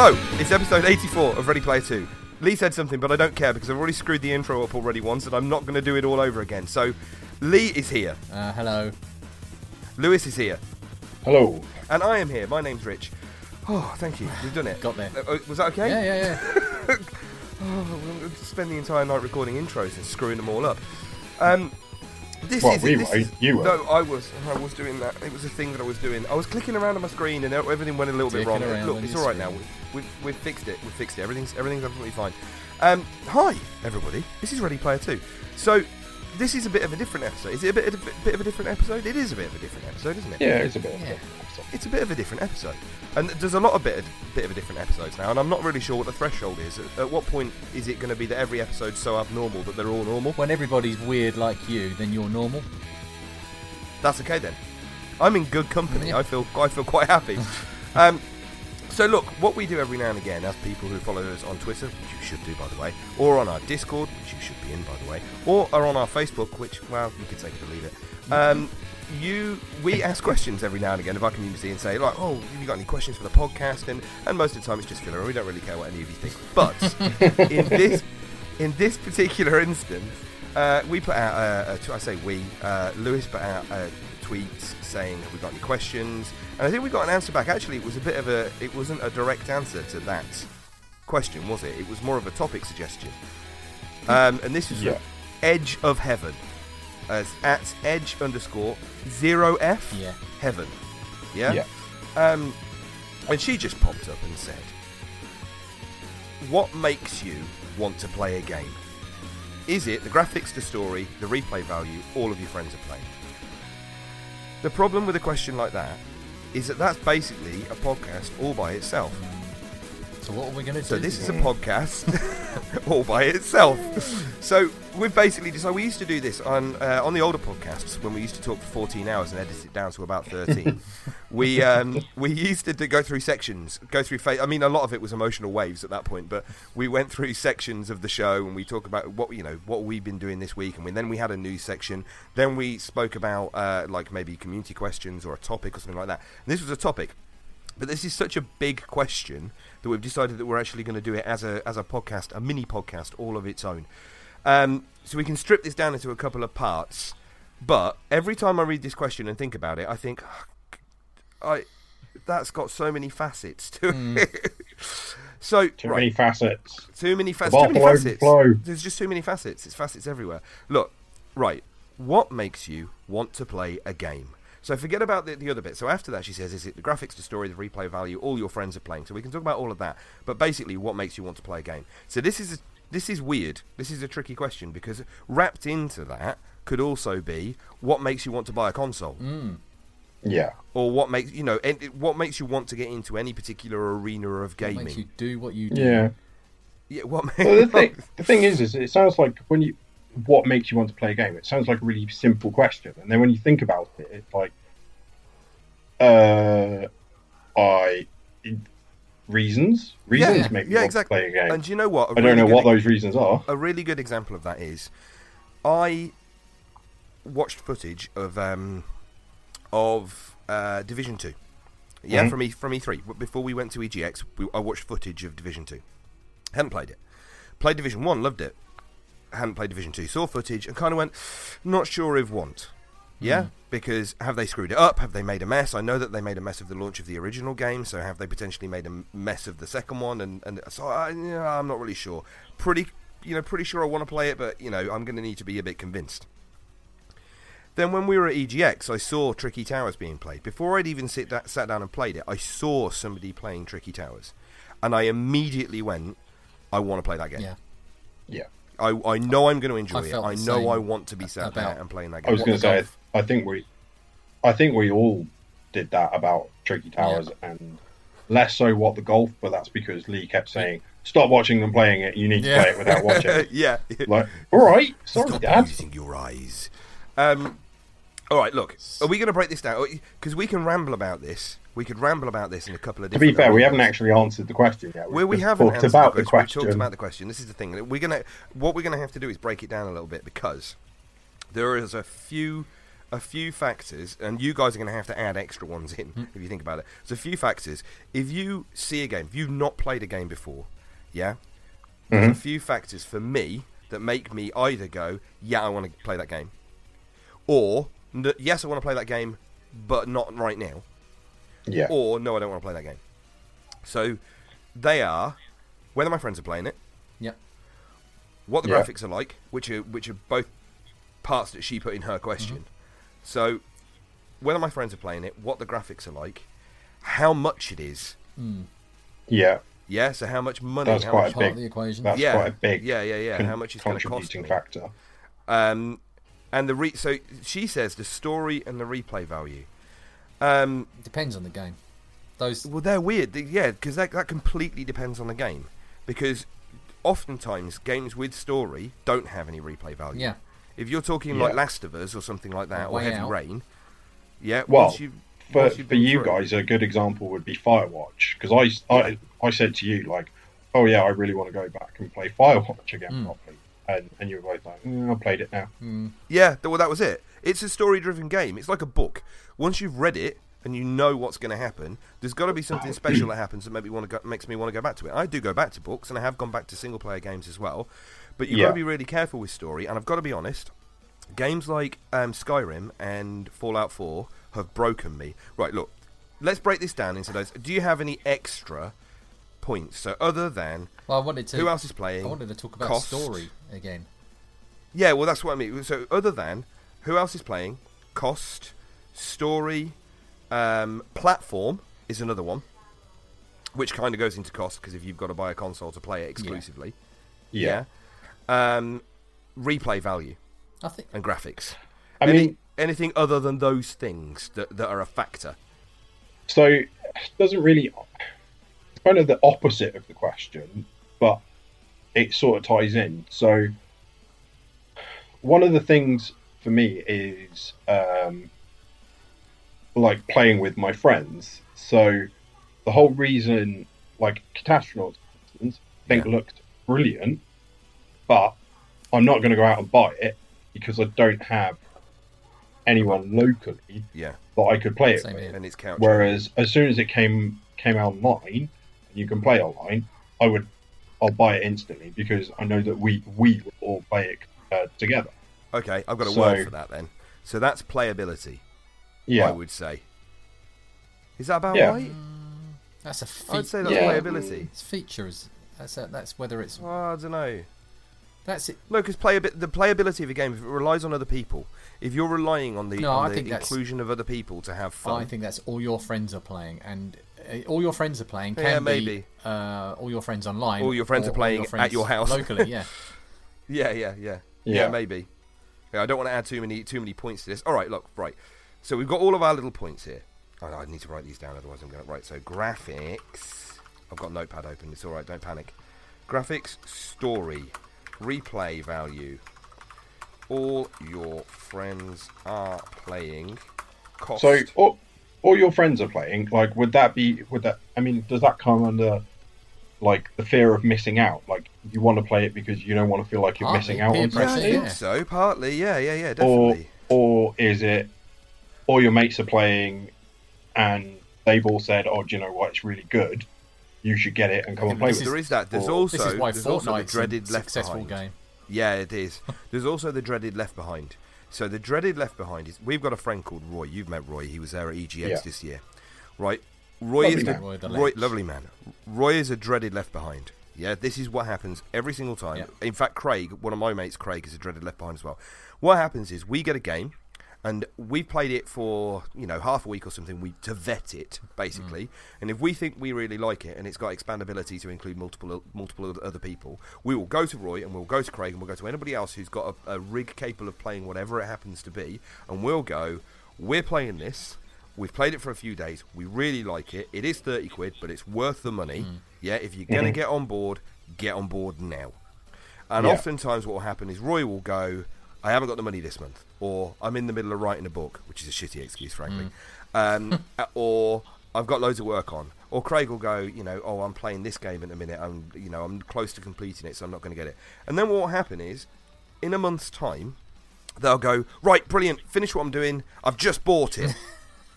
Hello, it's episode 84 of Ready Player 2. Lee said something, but I don't care because I've already screwed the intro up already once and I'm not going to do it all over again. So, Lee is here, Uh, hello. Lewis is here, Hello. and I am here. My name's Rich. Oh, thank you. We've done it. Got there. Uh, uh, was that okay? Yeah, yeah, yeah. Oh, we'll spend the entire night recording intros and screwing them all up. Um, this Well, is we this were. is- You were. No, I was. I was doing that. It was a thing that I was doing. I was clicking around on my screen and everything went a little bit wrong. around Look, on it's your all right now. screen. We, we've, we've fixed it. We've fixed it. Everything's everything's absolutely fine. Um, hi, everybody. This is Ready Player Two. So. This is a bit of a different episode. Is it a bit of a bit of a different episode? It is a bit of a different episode, isn't it? Yeah, it's a bit. Yeah. It's a bit of a different episode, and there's a lot of bit of, bit of a different episodes now, and I'm not really sure what the threshold is. At, at what point is it going to be that every episode's so abnormal that they're all normal? When everybody's weird like you, then you're normal. That's okay then. I'm in good company. Yeah. I feel I feel quite happy. um, so look, what we do every now and again, as people who follow us on Twitter, which you should do by the way, or on our Discord, which you should be in by the way, or are on our Facebook, which well you could take it or leave it. Um, you, we ask questions every now and again of our community and say like, oh, have you got any questions for the podcast? And and most of the time it's just filler. and We don't really care what any of you think. But in this in this particular instance, uh, we put out a, a I say we, uh, Lewis put out a tweet saying, "Have we got any questions?" And I think we got an answer back. Actually, it was a bit of a, it wasn't a direct answer to that question, was it? It was more of a topic suggestion. Um, and this is Yeah. Edge of Heaven, as at Edge underscore zero F Yeah. Heaven. Yeah. Yeah. Um, and she just popped up and said, "What makes you want to play a game? Is it the graphics, the story, the replay value, all of your friends are playing?" The problem with a question like that is that that's basically a podcast all by itself. So what are we going to do? So this is a podcast all by itself. So we've basically decided we used to do this on uh, on the older podcasts when we used to talk for 14 hours and edit it down to about 13. we um, we used to do- go through sections, go through. Fa- I mean, a lot of it was emotional waves at that point, but we went through sections of the show and we talk about what you know what we've been doing this week, and we, then we had a news section. Then we spoke about uh, like maybe community questions or a topic or something like that. And this was a topic. But this is such a big question that we've decided that we're actually going to do it as a as a podcast, a mini podcast, all of its own. Um, so we can strip this down into a couple of parts. But every time I read this question and think about it, I think, I that's got so many facets to it. so Too right, many facets. too many facets. Too many facets. overflow. There's just too many facets. It's facets everywhere. Look, right. What makes you want to play a game? So forget about the, the other bit. So after that, she says, is it the graphics, the story, the replay value, all your friends are playing? So we can talk about all of that. But basically, what makes you want to play a game? So this is this is weird. This is a tricky question because wrapped into that could also be what makes you want to buy a console hmm. Yeah. or what makes you know and what makes you want to get into any particular arena of What gaming. makes you do what you do. Yeah. Yeah, what ma- Well, the thing, the thing is, is it sounds like when you, what makes you want to play a game? It sounds like a really simple question, and then when you think about it, it's like, uh, I reasons, reasons yeah, make me yeah, want exactly. to play a game. And do you know what? I don't know what those reasons are. a really good example of that is I watched footage of um, of uh, Division Two. Yeah, Mhm. from E from E3 before we went to EGX. We, I watched footage of Division Two. Hadn't played it. Played Division One, loved it. Hadn't played Division Two, saw footage, and kind of went, not sure if want. Yeah, hmm. because have they screwed it up? Have they made a mess? I know that they made a mess of the launch of the original game, so have they potentially made a mess of the second one? And, and so I, yeah, I'm not really sure. Pretty, you know, pretty sure I want to play it, but you know, I'm going to need to be a bit convinced. Then when we were at EGX, I saw Tricky Towers being played. Before I'd even sit da- sat down and played it, I saw somebody playing Tricky Towers, and I immediately went, "I want to play that game. Yeah. Yeah. I, I know I'm going to enjoy I it. I know I want to be sat about- there and playing that game. I was going to say. I think we, I think we all did that about Tricky Towers, and less so what the golf, but that's because Lee kept saying, "Stop watching them playing it. You need to Yeah. play it without watching." it." yeah. like, all right, sorry, Stop Dad. using your eyes. Um, all right, look. Are we going to break this down? Because we can ramble about this. We could ramble about this in a couple of. To be different fair, we haven't actually answered the question yet. Well, we just haven't talked answered about the the question. question. We talked about the question. This is the thing. We're gonna what we're gonna have to do is break it down a little bit because there is a few a few factors, and you guys are going to have to add extra ones in Hmm. if you think about it. There's a few factors. If you see a game, if you've not played a game before, yeah, there's Mm-hmm. a few factors for me that make me either go, yeah, I want to play that game, or yes, I want to play that game, but not right now yeah, or no, I don't want to play that game. So they are whether my friends are playing it, Yeah. what the Yeah. graphics are like, which are which are both parts that she put in her question. So whether my friends are playing it, what the graphics are like, how much it is. yeah. Yeah, so how much money? That's how quite much, a Part big. of the equation. That's yeah, quite a big. Yeah, yeah, yeah. con- how much is going to cost contributing me. factor? Um, and the re- so she says the story and the replay value. Um, Depends on the game. Those Well, they're weird. They- Yeah, because that, that completely depends on the game. Because oftentimes games with story don't have any replay value. Yeah. If you're talking Yeah. like Last of Us or something like that, Or or Heavy Out. Rain, yeah. Well, once you, For, once you've for you through it- guys, a good example would be Firewatch because I, I I said to you like, oh yeah, I really want to go back and play Firewatch again Mm. properly, and and you were both like, mm, I played it now. Yeah, well, that was it. It's a story-driven game. It's like a book. Once you've read it and you know what's going to happen, there's got to be something special that happens that maybe want to go, makes me want to go back to it. I do go back to books, and I have gone back to single-player games as well. But you've got to be really careful with story. And I've got to be honest, games like um, Skyrim and Fallout 4 have broken me. Right, look, let's break this down into those. Do you have any extra points? So other than well, I wanted to. who else is playing? I wanted to talk about cost? story again. Yeah, well, that's what I mean. So, other than who else is playing, cost, story, um, platform is another one, which kind of goes into cost because if you've got to buy a console to play it exclusively, Yeah, yeah. Um, replay value I think and graphics. I Any- mean, anything other than those things that, that are a factor. so it doesn't really. It's kind of the opposite of the question, but it sort of ties in. So one of the things for me is um, like playing with my friends. So the whole reason, like Catastronauts, I think Yeah. looked brilliant, but I'm not going to go out and buy it because I don't have anyone locally Yeah, that I could play it Same with. and it's couch. Whereas as soon as it came came online, you can play online. I would, I'll buy it instantly because I know that we we will all play it uh, together. Okay, I've got a So- word for that then. So that's playability. Yeah, I would say. Is that about Yeah. right? that's a feature. I'd say that's Yeah. playability. It's features. That's a, that's whether it's Well, I don't know. that's it. Look, because playabi- the playability of a game if it relies on other people. If you're relying on the, No, on the inclusion of other people to have fun, I think that's all your friends are playing, and uh, all your friends are playing can Yeah, be maybe. uh, all your friends online. All your friends or are playing all your at your house. locally. Yeah, yeah, yeah, yeah, yeah, Yeah. maybe. I don't want to add too many too many points to this. All right, look, right. So we've got all of our little points here. Oh, no, I need to write these down, otherwise I'm going to. Right, so graphics. I've got Notepad open. It's all right. Don't panic. Graphics, story, replay value. All your friends are playing. Cost. So all, all your friends are playing. Like, would that be? Would that? I mean, does that come under like the fear of missing out? Like, you want to play it because you don't want to feel like you're Partly missing out peer on yeah, I think yeah. so. Partly, yeah, yeah, yeah, or definitely. or or is it? All your mates are playing, and they've all said, "Oh, do you know what? It's really good. You should get it and come and play This with is- it." there is that. There's or- also this is why there's also the dreaded left successful behind. game. Yeah, it is. There's also the dreaded Left Behind. So the dreaded Left Behind is we've got a friend called Roy. You've met Roy. He was there at EGX Yeah. this year, right? Roy Lovely is the, man. Roy the Roy, lovely man. Roy is a dreaded Left Behind. Yeah, this is what happens every single time. Yeah. In fact, Craig, one of my mates, Craig, is a dreaded Left Behind as well. What happens is we get a game, and we've played it for you know half a week or something. We to vet it basically, Mm. and if we think we really like it and it's got expandability to include multiple multiple other people, we will go to Roy and we'll go to Craig and we'll go to anybody else who's got a, a rig capable of playing whatever it happens to be, and we'll go. We're playing this. We've played it for a few days. We really like it. It is thirty quid, but it's worth the money. Mm. Yeah, if you're gonna get on board, get on board now. And Yeah. oftentimes, what will happen is Roy will go, "I haven't got the money this month," or "I'm in the middle of writing a book," which is a shitty excuse, frankly, um, uh, or "I've got loads of work on," or Craig will go, "You know, oh, I'm playing this game in a minute. I'm, you know, I'm close to completing it, so I'm not going to get it." And then what will happen is, in a month's time, they'll go, "Right, brilliant, finish what I'm doing. I've just bought it."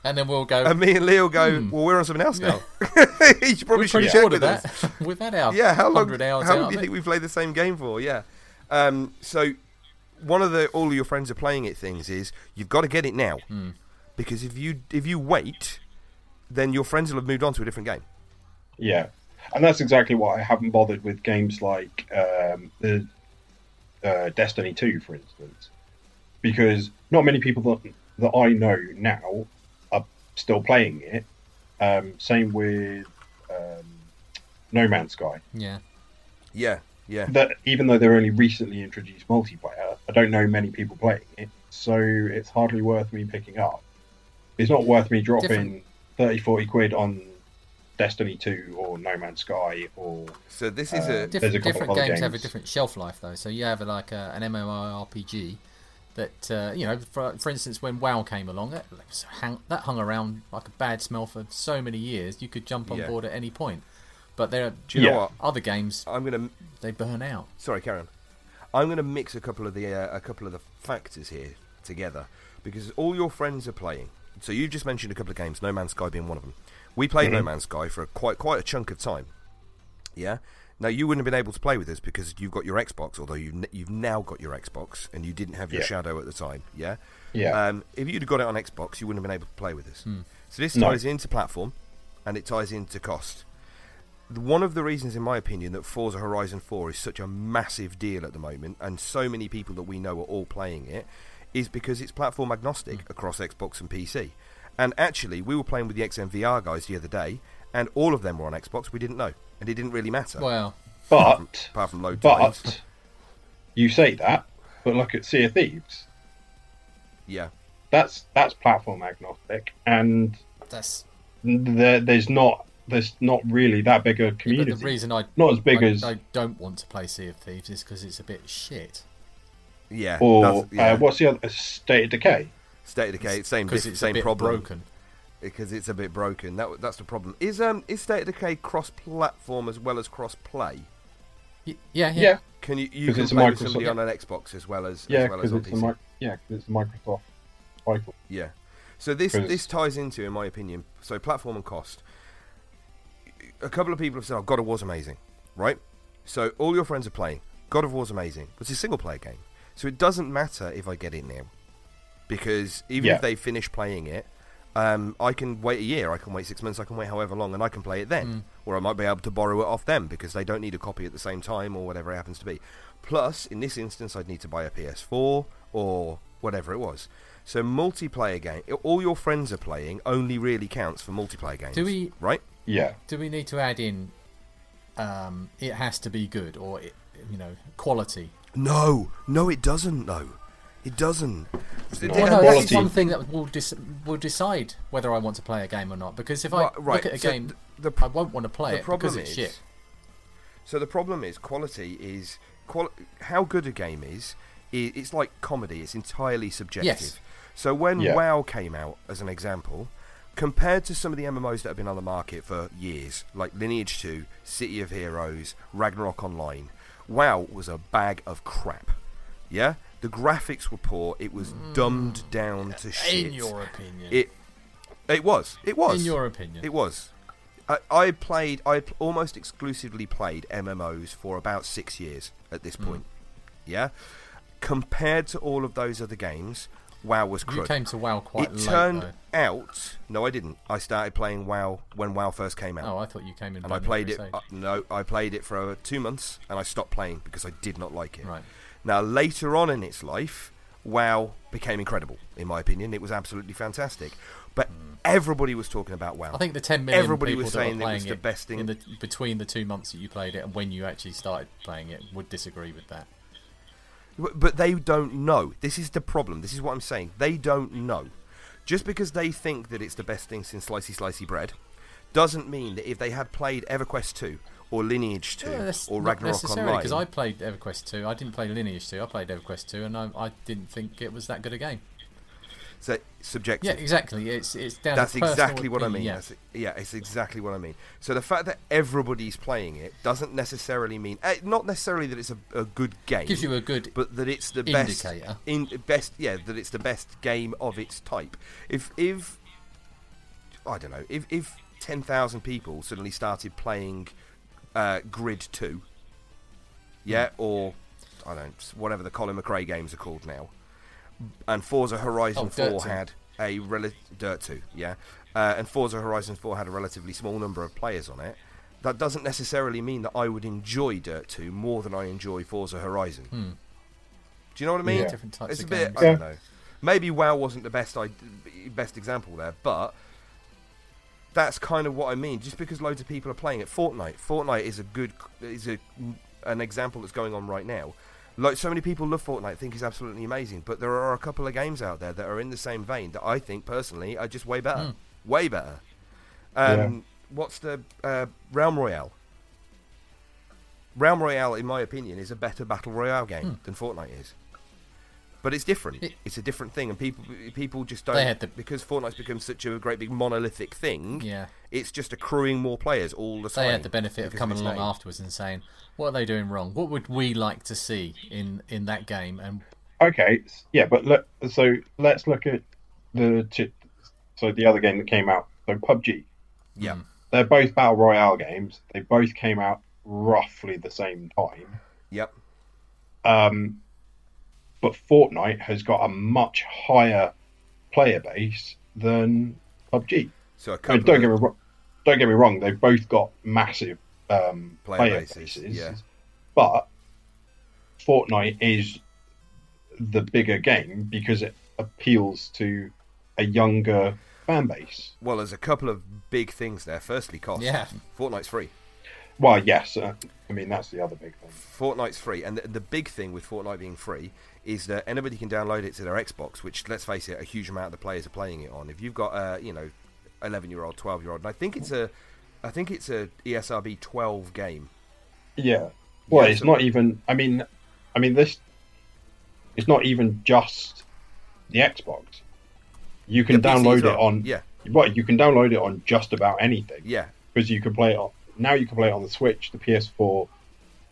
And then we'll go. and me and Leo go, "Well, we're on something else now." you should probably we're should pretty have with that. us. We've had our Yeah, how long? 100 hours how long do you think it. we played the same game for? Yeah. Um, so one of the all of your friends are playing it things is you've got to get it now Hmm. because if you if you wait, then your friends will have moved on to a different game. Yeah, and that's exactly why I haven't bothered with games like um, the uh, Destiny Two, for instance, because not many people that that I know now are still playing it. Um, same with um, No Man's Sky. Yeah. Yeah, yeah, That even though they're only recently introduced multiplayer, I don't know many people playing it, so it's hardly worth me picking up. It's not worth me dropping Different. 30, 40 quid on Destiny 2 or No Man's Sky or So this is Uh, a There's Different, a different of other games, have a different shelf life though. So you have a, like a, an MMORPG that uh, you know, for, for instance, when WoW came along, that was hang, that hung around like a bad smell for so many years. You could jump on Yeah. board at any point. But there are Do you know Yeah. what? other games I'm gonna they burn out. sorry, Karen. I'm going to mix a couple of the uh, a couple of the factors here together because all your friends are playing. So you just mentioned a couple of games, No Man's Sky being one of them. We played No Man's Sky for a quite quite a chunk of time. Yeah. Now you wouldn't have been able to play with us because you've got your Xbox, although you you've now got your Xbox and you didn't have your Yeah. Shadow at the time. Yeah. Yeah. Um, if you'd have got it on Xbox, you wouldn't have been able to play with us. So this No. ties into platform, and it ties into cost. One of the reasons, in my opinion, that Forza Horizon 4 is such a massive deal at the moment, and so many people that we know are all playing it, is because it's platform agnostic across Xbox and PC. And actually, we were playing with the XMVR guys the other day, and all of them were on Xbox. We didn't know, and it didn't really matter. Well, But apart from load times. but you say that, but look at Sea of Thieves. Yeah, That's that's platform agnostic, and that's there, there's not there's not really that big a but community. the reason I Not as big I, as- I don't want to play Sea of Thieves is because it's a bit shit. yeah. or yeah. uh, what's the other State of Decay? State of Decay, same, Because it's same a bit problem. broken. Because it's a bit broken. That that's the problem. Is um is State of Decay cross-platform as well as cross-play? Y- Yeah, yeah. Yeah, Can you you 'Cause can it's play with Microsoft- somebody on an Xbox as well as yeah, as well as because on it's a PC? mi- yeah, 'cause it's a Microsoft title. Yeah. So this 'Cause- this ties into, in my opinion, so platform and cost. A couple of people have said, "Oh, God of War's amazing," right? So all your friends are playing. God of War's amazing, it's a single player game, so it doesn't matter if I get it now, because even Yeah. if they finish playing it, um, I can wait a year, I can wait six months, I can wait however long, and I can play it then, or I might be able to borrow it off them because they don't need a copy at the same time or whatever it happens to be. Plus, in this instance, I'd need to buy a PS4 or whatever it was. So multiplayer game, all your friends are playing only really counts for multiplayer games. Do we- Right? Yeah, Do we need to add in? Um, it has to be good, or it, you know, quality. No, no, it doesn't. No, it doesn't. Well, no, this that's one thing that will dis- will decide whether I want to play a game or not. Because if I Right, right, look at a so game, th- the I won't want to play it problem because it's is, shit. So the problem is quality is quali- how good a game is. it's like comedy. It's entirely subjective. Yes. So when Yeah. WoW came out, as an example, compared to some of the MMOs that have been on the market for years, like Lineage 2, City of Heroes, Ragnarok Online, WoW was a bag of crap. Yeah, the graphics were poor. It was dumbed down to shit. Mm. In your opinion, it it was. It was. in your opinion, It was. I, I played. I almost exclusively played MMOs for about six years at this point. Mm. Yeah, compared to all of those other games, WoW was You came to WoW quite it late, It turned though. out. No, I didn't. I started playing WoW when WoW first came out. Oh, I thought you came in. and I played it. Uh, no, I played it for uh, two months, and I stopped playing because I did not like it. Right. Now, later on in its life, WoW became incredible. In my opinion, it was absolutely fantastic. But everybody was talking about WoW. I think the 10 million Everybody people was that were saying it was the best thing. in the between the two months that you played it and when you actually started playing it would disagree with that. But- But they don't know. This is the problem. This is what I'm saying. They don't know. Just because they think that it's the best thing since slicey slicey bread, doesn't mean that if they had played EverQuest 2 or Lineage 2 Yeah, or Ragnarok Online, because I played EverQuest 2. I didn't play Lineage 2. I played EverQuest 2 and I, I didn't think it was that good a game. so subjective. Yeah, exactly. It's it's down That's exactly what I mean. Yeah. That's, yeah, it's exactly what I mean. So the fact that everybody's playing it doesn't necessarily mean, eh, not necessarily that it's a, a good game, Gives you a good but that it's the indicator. best, in, best, yeah, that it's the best game of its type. If if I don't know, if if ten thousand people suddenly started playing uh, Grid Two, yeah, Hmm. or I don't, whatever the Colin McRae games are called now, and Forza Horizon Oh, Dirt 4 had a rel- Dirt 2, yeah, uh, and Forza Horizon 4 had a relatively small number of players on it. That doesn't necessarily mean that I would enjoy Dirt 2 more than I enjoy Forza Horizon. Hmm. Do you know what I mean? Yeah. Different types it's a of bit. games. I don't know. Maybe WoW wasn't the best I best example there, but that's kind of what I mean. Just because loads of people are playing it, Fortnite. Fortnite is a good is a an example that's going on right now. Like so many people love Fortnite, think it's absolutely amazing, but there are a couple of games out there that are in the same vein that I think personally are just way better, Mm. way better. Um, Yeah. What's the uh, Realm Royale? Realm Royale, in my opinion, is a better battle royale game than Fortnite is. But it's different. It- it's a different thing, and people people just don't They had the- because Fortnite's become such a great big monolithic thing. Yeah. It's just accruing more players all the time. They had the benefit of coming its along name. afterwards and saying, "What are they doing wrong? What would we like to see in in that game?" And Okay, yeah, but look, so let's look at the t- so the other game that came out, so PUBG. Yeah, Mm. They're both battle royale games. They both came out roughly the same time. yep. Um, but Fortnite has got a much higher player base than PUBG. So a I couple mean, don't of- get me wrong. Don't get me wrong. They've both got massive um, Player player, bases, bases, yeah. but Fortnite is the bigger game because it appeals to a younger fan base. well, there's a couple of big things there. Firstly, cost. Yeah. Fortnite's free. Well, yes, uh, I mean that's the other big thing. Fortnite's free, and the, the big thing with Fortnite being free is that anybody can download it to their Xbox. Which, let's face it, a huge amount of the players are playing it on. If you've got a, you know, eleven year old, twelve year old, and I think it's a, I think it's a ESRB twelve game. Yeah. Well, Yeah, it's so- not even. I mean, I mean this. It's not even just the Xbox. You can Yeah, PC as download it on. Yeah, What you can download it on just about anything. yeah, because you can play it on now you can play it on the Switch, the PS4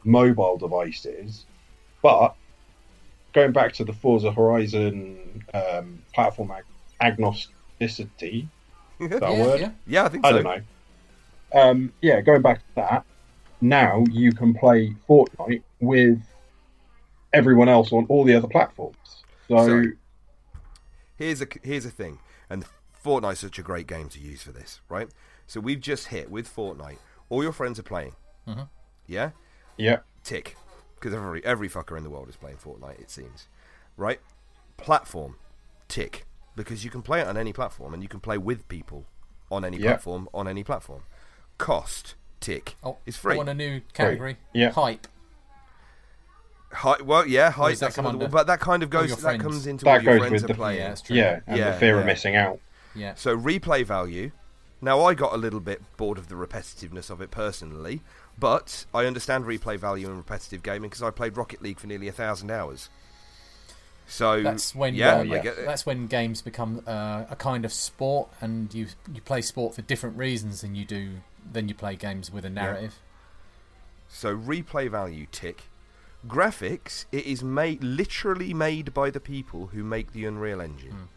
mobile devices. But going back to the Forza Horizon um, platform ag- agnosticity, is that yeah, word? yeah, yeah. I think I so. don't know. Um, yeah, going back to that, now you can play Fortnite with everyone else on all the other platforms. So, So- here's a here's a thing, and Fortnite's such a great game to use for this, right? So we've just hit with Fortnite. All your friends are playing. Mm-hmm. Yeah, yeah, tick, because every every fucker in the world is playing Fortnite. It seems, right? Platform, tick, because you can play it on any platform, and you can play with people on any Yeah. platform on any platform. Cost, tick, Oh, it's I free. want a new category. Yeah. Hype. Hi, well, yeah, hi, that that's come another under? but that kind of goes that friends. comes into That all your goes friends are the- playing. Yeah, yeah, and Yeah, the fear yeah. of missing out. Yeah. So replay value. Now I got a little bit bored of the repetitiveness of it personally, but I understand replay value in repetitive gaming because I played Rocket League for nearly a thousand hours. So That's when yeah, uh, yeah. that's when games become uh, a kind of sport, and you you play sport for different reasons than you do than you play games with a narrative. So replay value tick. Graphics, it is made literally made by the people who make the Unreal Engine.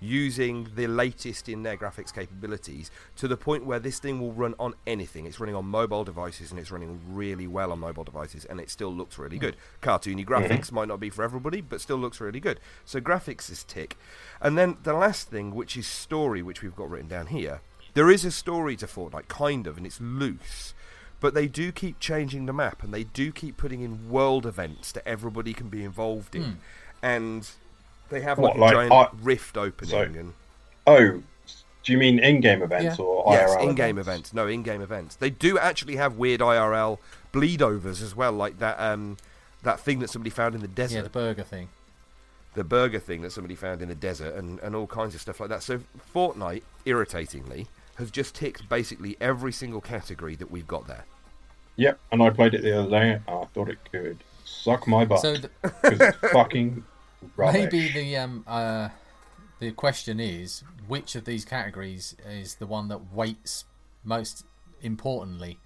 Using the latest in their graphics capabilities to the point where this thing will run on anything. It's running on mobile devices and it's running really well on mobile devices and it still looks really good. Mm-hmm. Cartoony mm-hmm. graphics might not be for everybody, but still looks really good. So graphics is tick. And then the last thing, which is story, which we've got written down here. There is a story to Fortnite, kind of, and it's loose. But they do keep changing the map and they do keep putting in world events that everybody can be involved in. Hmm. And they have What, like a like, giant I- rift opening so- and Oh, do you mean in-game events Yeah. or yes, in-game events. No, in-game events. They do actually have weird IRL bleedovers as well, like that um, that thing that somebody found in the desert, Yeah, the burger thing. the burger thing that somebody found in the desert, and, and all kinds of stuff like that. So Fortnite, irritatingly, has just ticked basically every single category that we've got there. Yep, and I played it the other day. I thought it could suck my butt So the, because it's fucking rubbish. maybe the um uh the question is which of these categories is the one that weights most importantly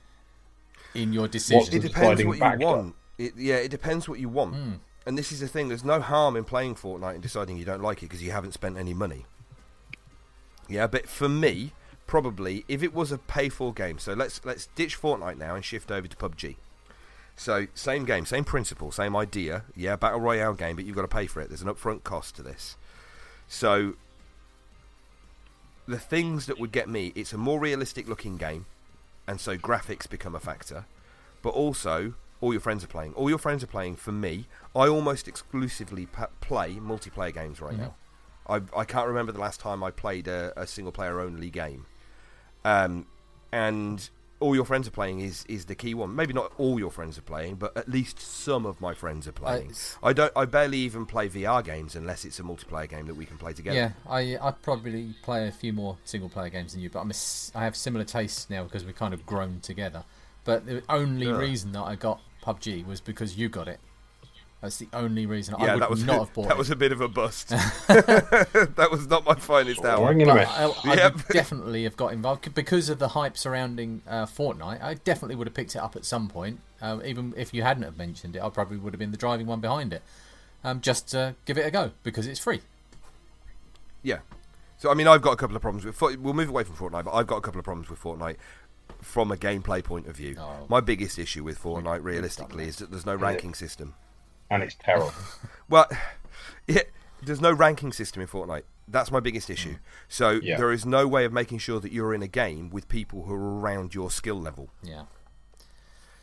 in your decision. It depends what you want. It, yeah, it depends what you want. Hmm. And this is the thing. There's no harm in playing Fortnite and deciding you don't like it because you haven't spent any money. Yeah, but for me, probably if it was a pay for game. So let's let's ditch Fortnite now and shift over to PUBG. So same game, same principle, same idea. Yeah, battle royale game, but you've got to pay for it. There's an upfront cost to this. So the things that would get me, it's a more realistic looking game, and so graphics become a factor. But also, all your friends are playing. All your friends are playing. For me, I almost exclusively pa- play multiplayer games right now. I I can't remember the last time I played a, a single player only game. Um, and all your friends are playing is is the key one. Maybe not all your friends are playing, but at least some of my friends are playing. it's- I don't. I barely even play VR games unless it's a multiplayer game that we can play together. Yeah, I I probably play a few more single player games than you, but I'm a I have similar tastes now because we've kind of grown together. But the only Yeah. reason that I got PUBG was because you got it. That's the only reason I would that was not have bought that it. That was a bit of a bust. that was not my finest hour. Swing and a But miss. I, I Yep. would definitely have got involved because of the hype surrounding uh, Fortnite. I definitely would have picked it up at some point. Uh, even if you hadn't have mentioned it, I probably would have been the driving one behind it. Um, just to give it a go because it's free. Yeah. So I mean, I've got a couple of problems with. Fo- We'll move away from Fortnite, but I've got a couple of problems with Fortnite from a gameplay point of view. Oh. My biggest issue with Fortnite, realistically, is that there's no ranking system. And it's terrible. Well, yeah, there's no ranking system in Fortnite. That's my biggest issue. Mm. So Yeah. there is no way of making sure that you're in a game with people who are around your skill level. Yeah.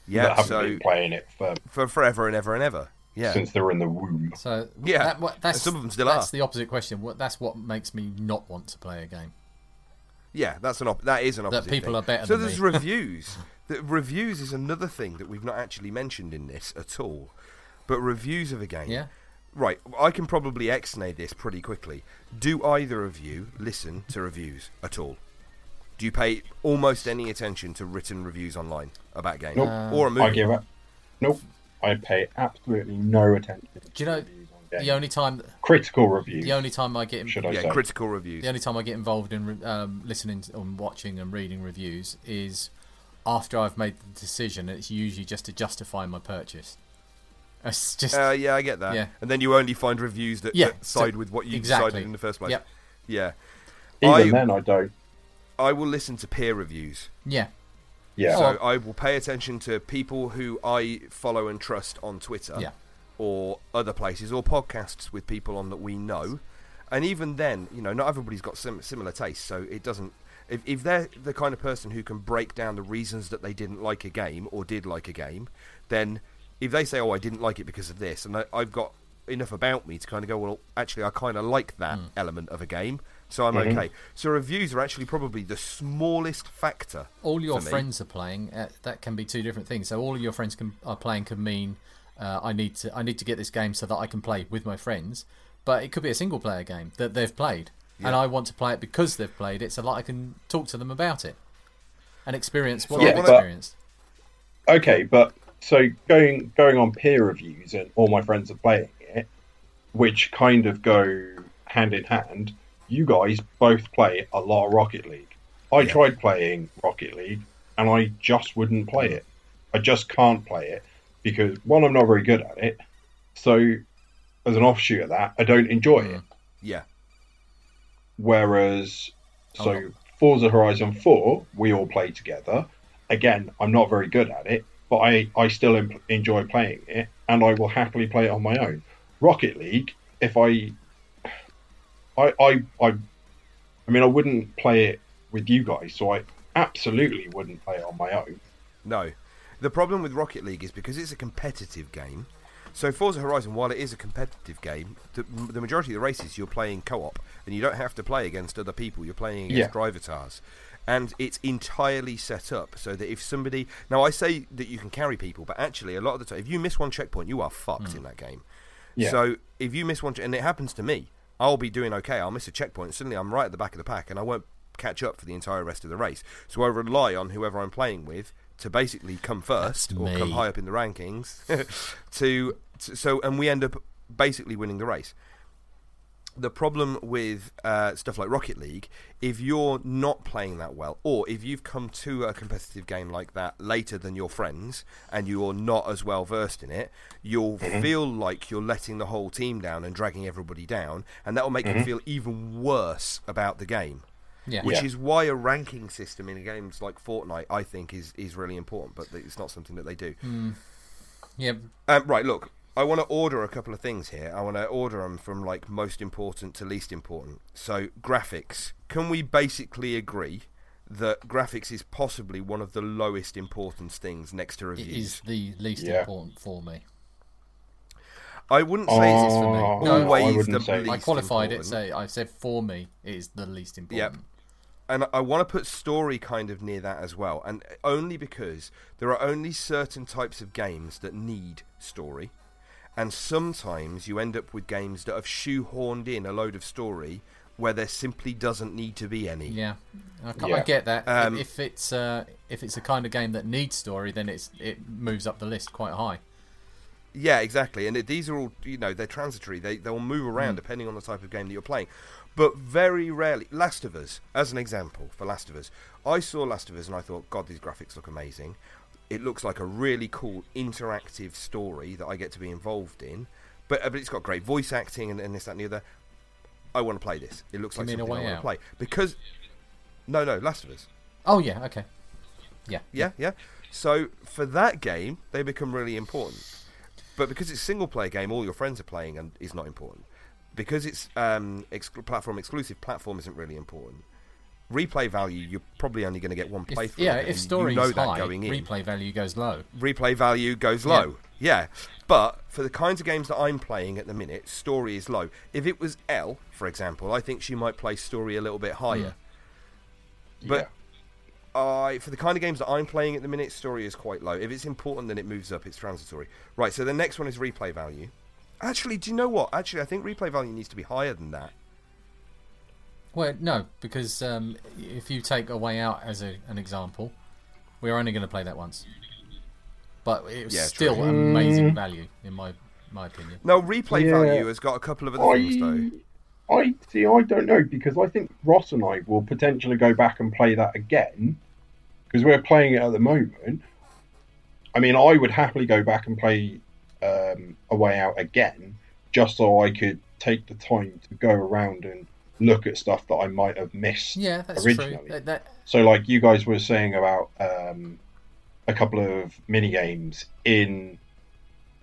Yeah. that So been playing it for for forever and ever and ever. Yeah. since they were in the womb. So Yeah, that, what, that's some of them still that's are. the opposite question. What that's what makes me not want to play a game. Yeah, that's an op- that is an opposite. people thing. are better So than there's me. reviews. the reviews is another thing that we've not actually mentioned in this at all. But reviews of a game. Yeah. Right, I can probably exnade this pretty quickly. Do either of you listen to reviews at all? Do you pay almost any attention to written reviews online about games Nope. or a movie? I give up. Nope. I pay absolutely no attention. Do you know reviews on games. the only time critical reviews? the only time I get Should I yeah, say? critical reviews. the only time I get involved in um, listening to, and watching and reading reviews is after I've made the decision. It's usually just to justify my purchase. It's just Uh, yeah, I get that. Yeah. And then you only find reviews that, Yeah, that side so- with what you exactly. decided in the first place. Yep. Yeah. Even I- then, I don't. I will listen to peer reviews. yeah. Yeah. So I will pay attention to people who I follow and trust on Twitter Yeah. or other places or podcasts with people on that we know. And even then, you know, not everybody's got sim- similar tastes, so it doesn't. If, if they're the kind of person who can break down the reasons that they didn't like a game or did like a game, then if they say, "Oh, I didn't like it because of this," and I, I've got enough about me to kind of go, "Well, actually, I kind of like that Hmm. element of a game," so I'm Mhm. okay. So reviews are actually probably the smallest factor. all your for me. friends are playing. Uh, that can be two different things. So all of your friends can, are playing can mean uh, I need to I need to get this game so that I can play with my friends. But it could be a single player game that they've played, and I want to play it because they've played it, so that I can talk to them about it and experience what So I they've wanna- experienced. Okay, but so going going on peer reviews and all my friends are playing it, which kind of go hand in hand. You guys both play a lot of Rocket League. I Yeah. tried playing Rocket League and I just wouldn't play it. I just can't play it because one, I'm not very good at it. So, as an offshoot of that, I don't enjoy mm. it. Yeah. Whereas, oh, so Oh. Forza Horizon 4, we all play together. Again, I'm not very good at it, but I, I still em- enjoy playing it, and I will happily play it on my own. Rocket League, if I, I, I, I, I mean, I wouldn't play it with you guys, so I absolutely wouldn't play it on my own. No. The problem with Rocket League is because it's a competitive game. So Forza Horizon, while it is a competitive game, the, the majority of the races you're playing co-op, and you don't have to play against other people. You're playing against Yeah. Drivatars, and it's entirely set up so that if somebody now I say that you can carry people, but actually a lot of the time, if you miss one checkpoint, you are fucked mm. in that game. Yeah. So if you miss one, and it happens to me, I'll be doing okay. I'll miss a checkpoint. Suddenly, I'm right at the back of the pack, and I won't catch up for the entire rest of the race. So I rely on whoever I'm playing with to basically come first or come high up in the rankings. to so, and we end up basically winning the race. The problem with uh, stuff like Rocket League, if you're not playing that well, or if you've come to a competitive game like that later than your friends and you're not as well versed in it, you'll feel like you're letting the whole team down and dragging everybody down, and that will make you feel even worse about the game. Yeah. Which Yeah. is why a ranking system in games like Fortnite, I think, is, is really important, but it's not something that they do. Yeah. Um, right, look, I want to order a couple of things here. I want to order them from like most important to least important. So, graphics. Can we basically agree that graphics is possibly one of the lowest importance things next to It reviews? is the least Yeah. important for me. I wouldn't say it's for me. Oh, No, always I wouldn't the say. least I qualified it, important. so I said for me it is the least important. and I want to put story kind of near that as well, and only because there are only certain types of games that need story, and sometimes you end up with games that have shoehorned in a load of story where there simply doesn't need to be any. Yeah, I, ca- I Yeah. get that. Um, if it's uh, if it's a kind of game that needs story, then it's it moves up the list quite high. Yeah, exactly. And it, these are all, you know, they're transitory. They they'll move around depending on the type of game that you're playing. But very rarely, Last of Us, as an example, for Last of Us, I saw Last of Us and I thought, God, these graphics look amazing. It looks like a really cool interactive story that I get to be involved in. But, uh, but it's got great voice acting and, and this, that, and the other. I want to play this. It looks You like something I want to play because. No, no, Last of Us. Oh yeah, okay. Yeah, Yeah, yeah. So for that game, they become really important. But because it's a single player game, all your friends are playing and is not important. Because it's um, ex- platform exclusive, platform isn't really important. Replay value, you're probably only going to get one If, playthrough. yeah. If story you know is that high, going in. replay value goes low. replay value goes low. Yeah. But for the kinds of games that I'm playing at the minute, story is low. If it was L, for example, I think she might play story a little bit higher. Hmm. But I, for the kind of games that I'm playing at the minute, story is quite low. If it's important, then it moves up. It's transitory. Right. So the next one is replay value. Actually, do you know what? Actually, I think replay value needs to be higher than that. Well, no, because um, if you take a way out as a, an example, we're only going to play that once. But it was Yeah, still true. amazing value in my my opinion. No, replay Yeah. value has got a couple of other things though. I, I see. I don't know because I think Ross and I will potentially go back and play that again because we're playing it at the moment. I mean, I would happily go back and play um, a way out again just so I could take the time to go around and look at stuff that I might have missed. Yeah, that's originally. true. That, that, So, like you guys were saying about um, a couple of mini games in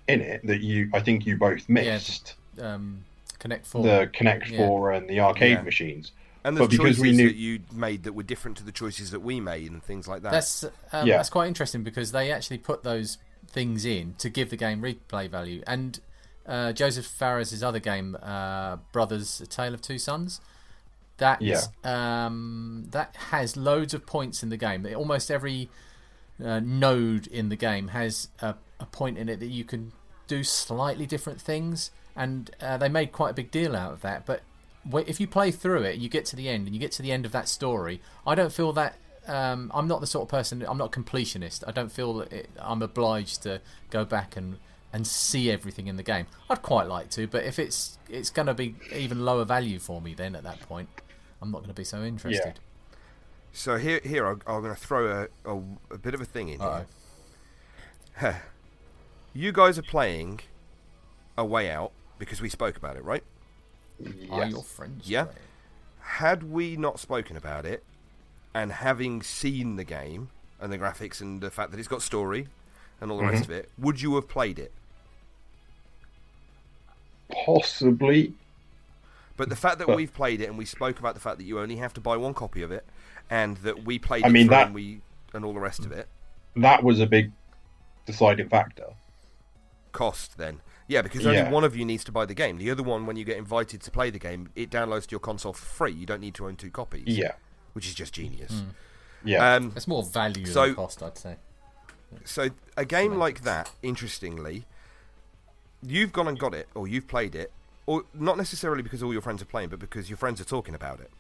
in it that you, I think you both missed um, Connect Four. the Connect Yeah. Four and the arcade Yeah. machines. And But choices we knew- that you made that were different to the choices that we made and things like that. That's um, Yeah. that's quite interesting because they actually put those things in to give the game replay value. And uh, Josef Fares' other game, uh, Brothers: A Tale of Two Sons, that Yeah. um, that has loads of points in the game. Almost every uh, node in the game has a, a point in it that you can do slightly different things, and uh, they made quite a big deal out of that. But if you play through it, you get to the end, and you get to the end of that story. I don't feel that. Um, I'm not the sort of person. I'm not a completionist. I don't feel that it, I'm obliged to go back and and see everything in the game. I'd quite like to, but if it's it's going to be even lower value for me, then at that point, I'm not going to be so interested. So here, here I'm, I'm going to throw a, a, a bit of a thing in Uh-oh. here. You guys are playing a way out because we spoke about it, right? Are your friends? Yeah. playing? had we not spoken about it, and having seen the game and the graphics and the fact that it's got story and all the rest mm-hmm. of it, would you have played it? Possibly. But the fact that But- we've played it and we spoke about the fact that you only have to buy one copy of it, and that we played I it mean, that- and we and all the rest of it, That was a big deciding factor. cost then. Yeah, because only Yeah. one of you needs to buy the game. The other one, when you get invited to play the game, it downloads to your console for free. You don't need to own two copies. Yeah. which is just genius. Yeah. Um, It's more value So- than cost, I'd say. so a game like that, interestingly, you've gone and got it, or you've played it, or not necessarily because all your friends are playing, but because your friends are talking about it.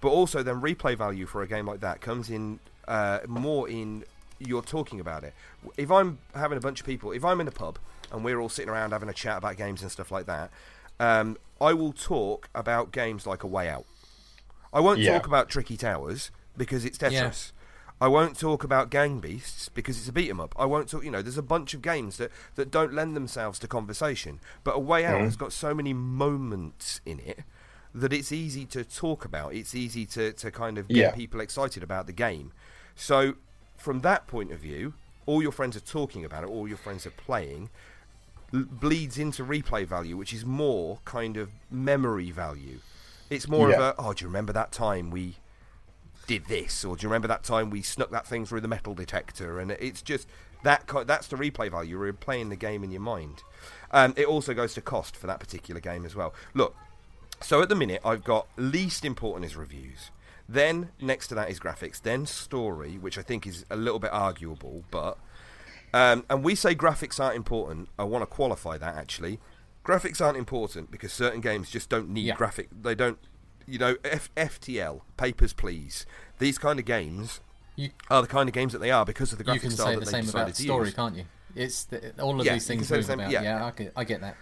But also, then replay value for a game like that comes in uh, more in you're talking about it. If I'm having a bunch of people, if I'm in a pub and we're all sitting around having a chat about games and stuff like that, um, I will talk about games like A Way Out. I won't Yeah. talk about Tricky Towers because it's Tetris. I won't talk about Gang Beasts because it's a beat 'em up. I won't talk. You know, there's a bunch of games that, that don't lend themselves to conversation. But A Way Out mm. has got so many moments in it that it's easy to talk about. It's easy to, to kind of get Yeah. people excited about the game. So, from that point of view, all your friends are talking about it. All your friends are playing. Bleeds into replay value, which is more kind of memory value. It's more Yeah. of a oh, do you remember that time we did this, or do you remember that time we snuck that thing through the metal detector? And it's just that that's the replay value. You're playing the game in your mind. Um, it also goes to cost for that particular game as well. Look, so at the minute I've got least important is reviews. Then next to that is graphics. Then story, which I think is a little bit arguable, but um, and we say graphics aren't important. I want to qualify that actually. Graphics aren't important because certain games just don't need Yeah. graphic. They don't, you know, F- FTL, Papers Please. These kind of games You are the kind of games that they are because of the graphic you can style say that the they same decided about to story, use. can't you? It's the, all of Yeah, these things move same- about. yeah. Yeah, I get, I get that.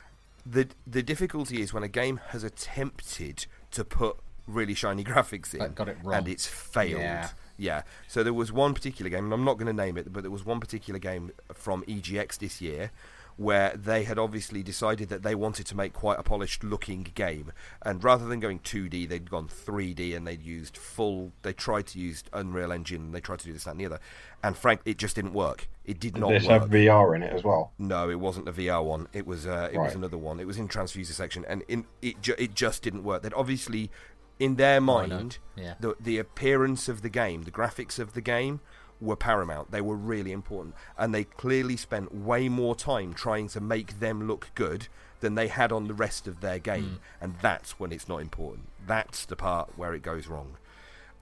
the the difficulty is when a game has attempted to put really shiny graphics in But got it wrong. and it's failed. Yeah. Yeah. So there was one particular game, and I'm not going to name it, but there was one particular game from EGX this year where they had obviously decided that they wanted to make quite a polished looking game, and rather than going 2D, they'd gone 3D, and they'd used full. They tried to use Unreal Engine, and they tried to do this, that, and the other, and frank, it just didn't work. It did not this work. have VR in it as well. No, it wasn't the VR one. It was uh, it was another one. It was in transfuser section, and in, it ju- it just didn't work. That obviously, in their I know. mind, Yeah. the the appearance of the game, the graphics of the game, were paramount. They were really important, and they clearly spent way more time trying to make them look good than they had on the rest of their game, and that's when it's not important. That's the part where it goes wrong.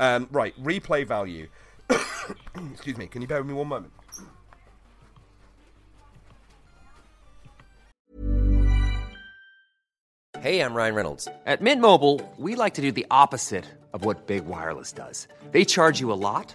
Um, right, replay value. Excuse me. Can you bear with me one moment? Hey, I'm Ryan Reynolds. At Mint Mobile, we like to do the opposite of what Big Wireless does. They charge you a lot,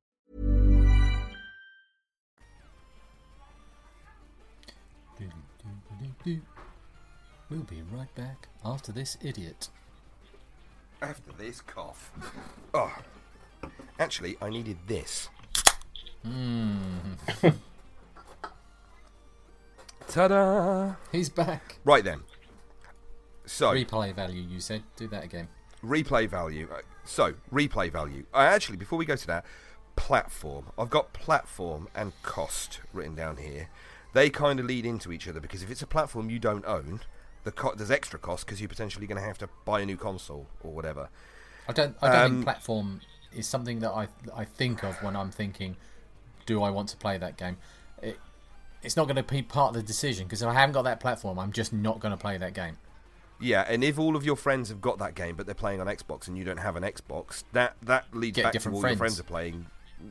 After this idiot. After this cough. Oh. Actually, I needed this. Hmm. Ta da! He's back. Right then. So, Replay value, you said. Do that again. replay value. Uh, So, replay value. I actually, before we go to that, platform. I've got platform and cost written down here. They kind of lead into each other because if it's a platform you don't own, the co- there's extra cost because you're potentially going to have to buy a new console or whatever. I don't. I don't Um, think platform is something that I I think of when I'm thinking, do I want to play that game? It, it's not going to be part of the decision because if I haven't got that platform, I'm just not going to play that game. Yeah, and if all of your friends have got that game, but they're playing on Xbox, and you don't have an Xbox, that that leads Get back to all friends. your friends are playing.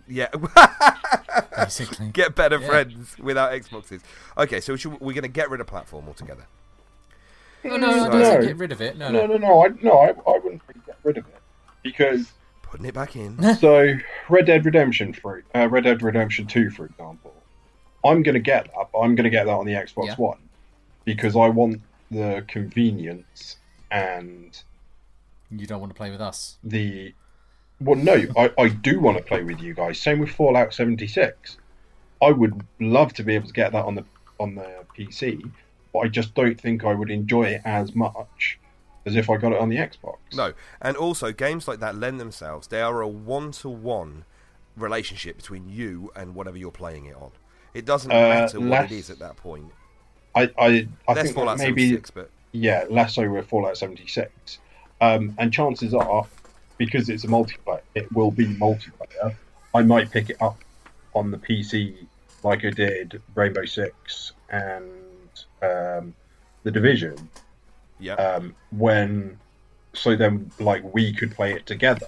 Yeah, Basically, get better Yeah. friends without Xboxes. Okay, so should, we're going to get rid of platform altogether. No, no, I No. don't say get rid of it. No, No, no. no, no. I no, I, I wouldn't really get rid of it because Putting it back in. so Red Dead Redemption for uh, Red Dead Redemption Two, for example, I'm going to get that, but I'm going to get that on the Xbox Yeah. One because I want the convenience and You don't want to play with us. the. Well, no, I, I do want to play with you guys. Same with Fallout 76. I would love to be able to get that on the on the PC, but I just don't think I would enjoy it as much as if I got it on the Xbox. No, and also games like that lend themselves. They are a one-to-one relationship between you and whatever you're playing it on. It doesn't Uh, matter what it is at that point. I I, I Less think Fallout maybe 76, but yeah, less so with Fallout 76. Um, and chances are, because it's a multiplayer, it will be multiplayer. I might pick it up on the PC like I did Rainbow Six and um, the Division. yeah. Um, when so then like we could play it together.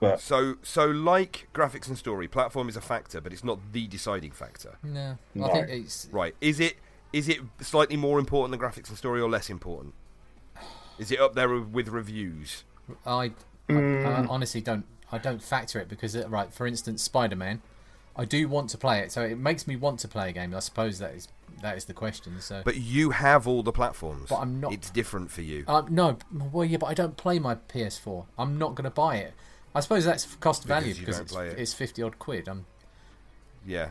But So, so like graphics and story, platform is a factor, but it's not the deciding factor. No, No. I think it's Right? Is it? Is it slightly more important than graphics and story, or less important? Is it up there with reviews? I, I, I honestly don't I don't factor it because uh, right for instance Spider Man I do want to play it so it makes me want to play a game I suppose that is that is the question so But you have all the platforms. But I'm not- It's different for you. um, no well yeah but I don't play my PS4 I'm not going to buy it I suppose that's cost Because value you because it's, it. it's 50 odd quid I'm Yeah.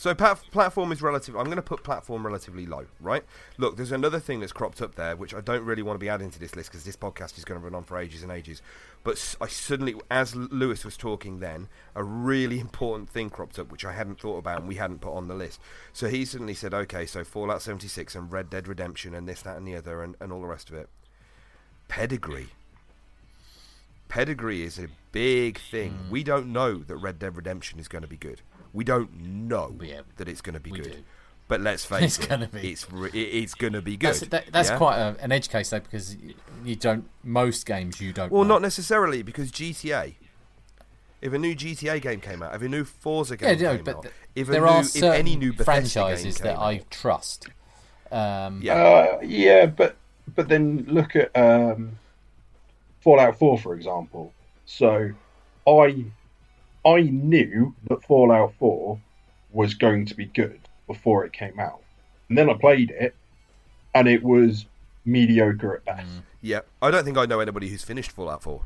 So pat- platform is relative. I'm going to put platform relatively low, right? Look, there's another thing that's cropped up there, which I don't really want to be adding to this list because this podcast is going to run on for ages and ages. But I suddenly, as Lewis was talking, then a really important thing cropped up, which I hadn't thought about and we hadn't put on the list. So he suddenly said, "Okay, so Fallout 76 and Red Dead Redemption and this, that, and the other, and, and all the rest of it. Pedigree." Pedigree is a big thing. Hmm. We don't know that Red Dead Redemption is going to be good. We don't know Yeah, that it's going to be good. do. But let's face It's it, gonna be. it's re- it's going to be good. that's, that, that's yeah? quite a, an edge case though because you, you don't most games you don't well, know. not necessarily because GTA. If a new GTA game came out, if a new Forza game yeah, game no, came but out, th- if a there new, are if certain any new Bethesda franchises that came I trust um, yeah, Uh, yeah, but but then look at um, Fallout 4, for example. So, I I knew that Fallout 4 was going to be good before it came out, and then I played it, and it was mediocre at best. yeah. I don't think I know anybody who's finished Fallout 4.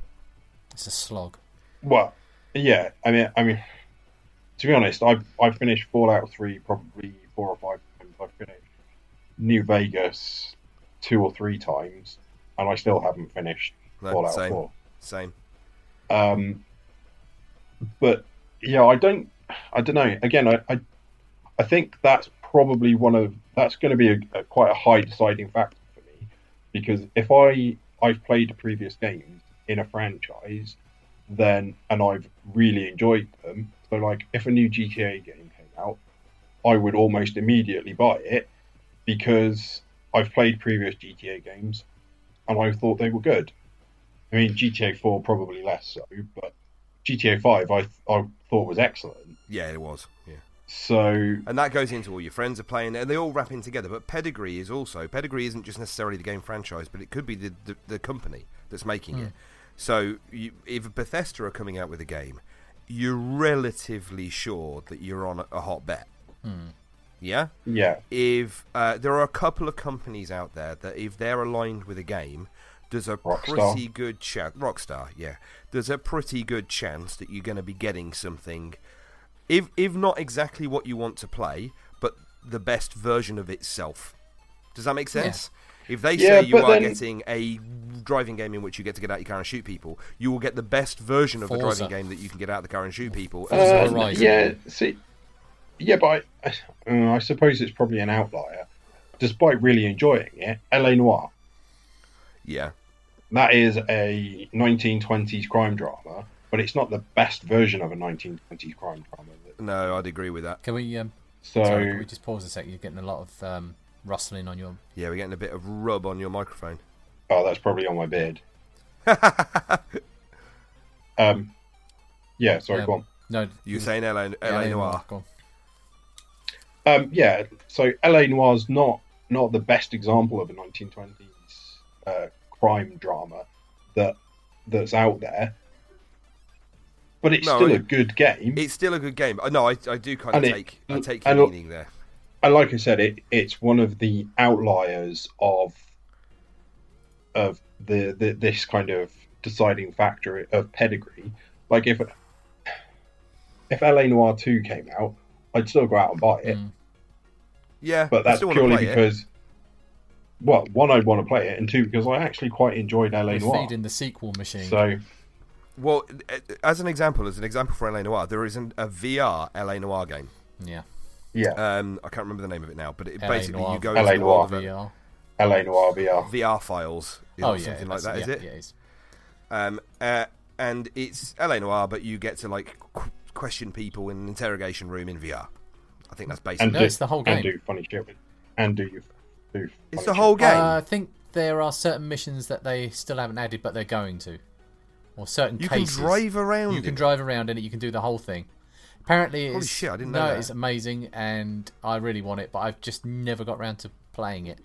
it's a slog Well, yeah, I mean, I mean, to be honest, I've I've finished Fallout 3 probably four or five times. I've finished New Vegas two or three times, and I still haven't finished No, Fallout same. 4. Same. Um, but yeah, I don't, I don't know. Again, I, I, I think that's probably one of that's going to be a, a quite a high deciding factor for me because if I I've played previous games in a franchise, then and I've really enjoyed them. So like, if a new GTA game came out, I would almost immediately buy it because I've played previous GTA games and I thought they were good. I mean, GTA 4 probably less so, but GTA 5 I I thought was excellent. Yeah, it was. Yeah. So And that goes into all your friends are playing, and they all wrap in together. But pedigree is also pedigree isn't just necessarily the game franchise, but it could be the the, the company that's making it. So you, if Bethesda are coming out with a game, you're relatively sure that you're on a, a hot bet. Yeah. yeah, If uh, there are a couple of companies out there that if they're aligned with a game, there's a Rockstar. pretty good chance. Rockstar, yeah. There's a pretty good chance that you're going to be getting something, if if not exactly what you want to play, but the best version of itself. Does that make sense? If they Yeah, say you are then- getting a driving game in which you get to get out your car and shoot people, you will get the best version of the driving game that you can get out of the car and shoot people. Forza Uh, Horizon. yeah. See, yeah, but I, uh, I suppose it's probably an outlier. Despite really enjoying it, LA Noire. Yeah. That is a 1920s crime drama, but it's not the best version of a 1920s crime drama. No, I'd agree with that. Can we um, So Sorry, can we just pause a sec? You're getting a lot of um, rustling on your. Yeah, we're getting a bit of rub on your microphone. oh, that's probably on my beard. um, yeah. Sorry, um, go on. No, You were saying LA, LA LA Noire. Go on. Um, yeah, so LA Noire's not not the best example of a 1920s uh, crime drama that that's out there, but it's No, still a good game. It's still a good game. Uh, No, I, I do kind of it- take I take your meaning there. and like I said, it it's one of the outliers of of the, the this kind of deciding factor of pedigree. Like if if LA Noire two came out, I'd still go out and buy it. Mm. Yeah, but that's purely because it. Because well, one I'd want to play it, and two because I actually quite enjoyed LA We're Noir. feeding the sequel machine. So Well, as an example, as an example for LA Noire, there is an, a VR LA Noire game. yeah, yeah, Um, I can't remember the name of it now, but it, LA basically Noir. you go LA into the Noir. world VR. LA Noire VR. VR files, Oh know, yeah, something like that's- that, is yeah, it? Yeah, it is. Um, uh, and it's LA Noire, but you get to like qu- question people in an interrogation room in VR. I think that's basically. And No, do, it's the whole game. And game. do funny shit with, and do you do? it's the whole game. Uh, I think there are certain missions that they still haven't added, but they're going to, or certain cases. you can drive around. You can it. drive around in it. You can do the whole thing. Apparently, it's, Holy shit, I didn't no, know that. it's amazing, and I really want it, but I've just never got around to playing it.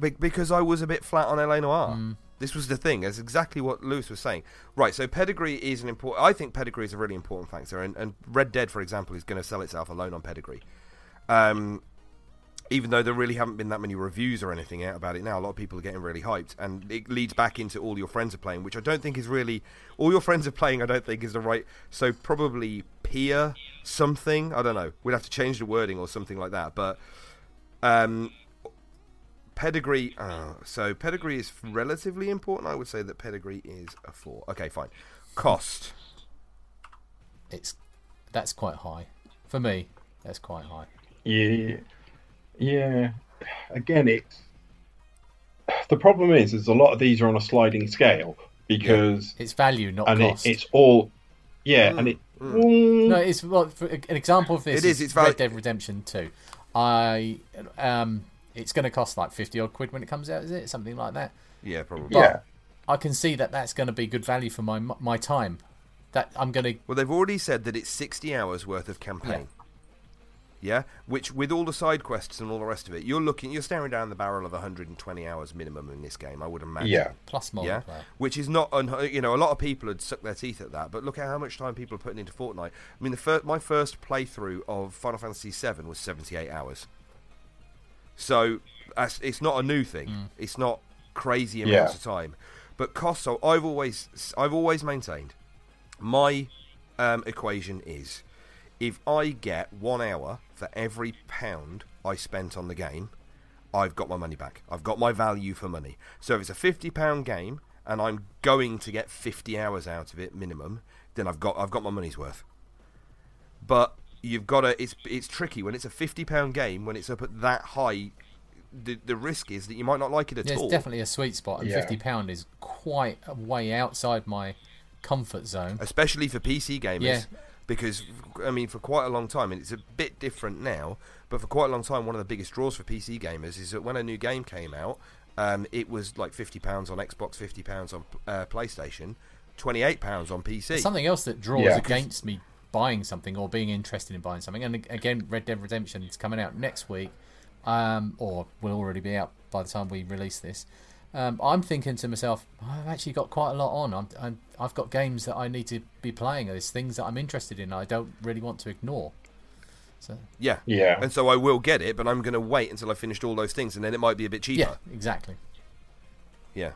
Be- because I was a bit flat on LA Noire. Mm. This was the thing. That's exactly what Lewis was saying. Right. So pedigree is an important. I think pedigree is a really important factor, and, and Red Dead, for example, is going to sell itself alone on pedigree. Um, even though there really haven't been that many reviews or anything out about it now, a lot of people are getting really hyped, and it leads back into all your friends are playing, which I don't think is really all your friends are playing. I don't think is the right. So probably peer something. I don't know. We'd have to change the wording or something like that. But um, pedigree. Uh, so pedigree is relatively important. I would say that pedigree is a four. Okay, fine. Cost. It's that's quite high for me. That's quite high. Yeah, yeah. Again, it's the problem is, is a lot of these are on a sliding scale because It's value, not and it, it's all yeah, and it No, it's well, for an example of this. It is, is it's Red Dead Redemption Two. I um, it's going to cost like fifty odd quid when it comes out. Is it something like that? Yeah, probably. But yeah. I can see that that's going to be good value for my my time. That I'm going to Well, they've already said that it's 60 hours worth of campaign. Yeah. Yeah, which, with all the side quests and all the rest of it, you're looking, you're staring down the barrel of 120 hours minimum in this game. I would imagine. Yeah. plus more. Yeah, multiplayer. which is not, un- you know, a lot of people had sucked their teeth at that. But look at how much time people are putting into Fortnite. I mean, the fir- my first playthrough of Final Fantasy VII was 78 hours. So that's, it's not a new thing. It's not crazy amounts Yeah. of time. But cost. So I've always, I've always maintained my um, equation is if I get one hour for every pound I spent on the game, I've got my money back. I've got my value for money. So if it's a fifty pound game and I'm going to get fifty hours out of it minimum, then I've got I've got my money's worth. But you've got to it's it's tricky when it's a fifty pound game when it's up at that high. The the risk is that you might not like it at Yeah, all. it's definitely a sweet spot, and Yeah. fifty pound is quite a way outside my comfort zone. especially for PC gamers. Yeah. Because I mean, for quite a long time, and it's a bit different now, but for quite a long time, one of the biggest draws for PC gamers is that when a new game came out, um, it was like fifty pounds on Xbox, fifty pounds on uh, PlayStation, twenty eight pounds on PC. Something else that draws Yeah. against me buying something or being interested in buying something. And again, Red Dead Redemption is coming out next week, um, or will already be out by the time we release this. Um, I'm thinking to myself, I've actually got quite a lot on. I'm, I'm, I've got games that I need to be playing. There's things that I'm interested in. I don't really want to ignore. So yeah, Yeah. And so I will get it, but I'm going to wait until I've finished all those things, and then it might be a bit cheaper. yeah, exactly. Yeah.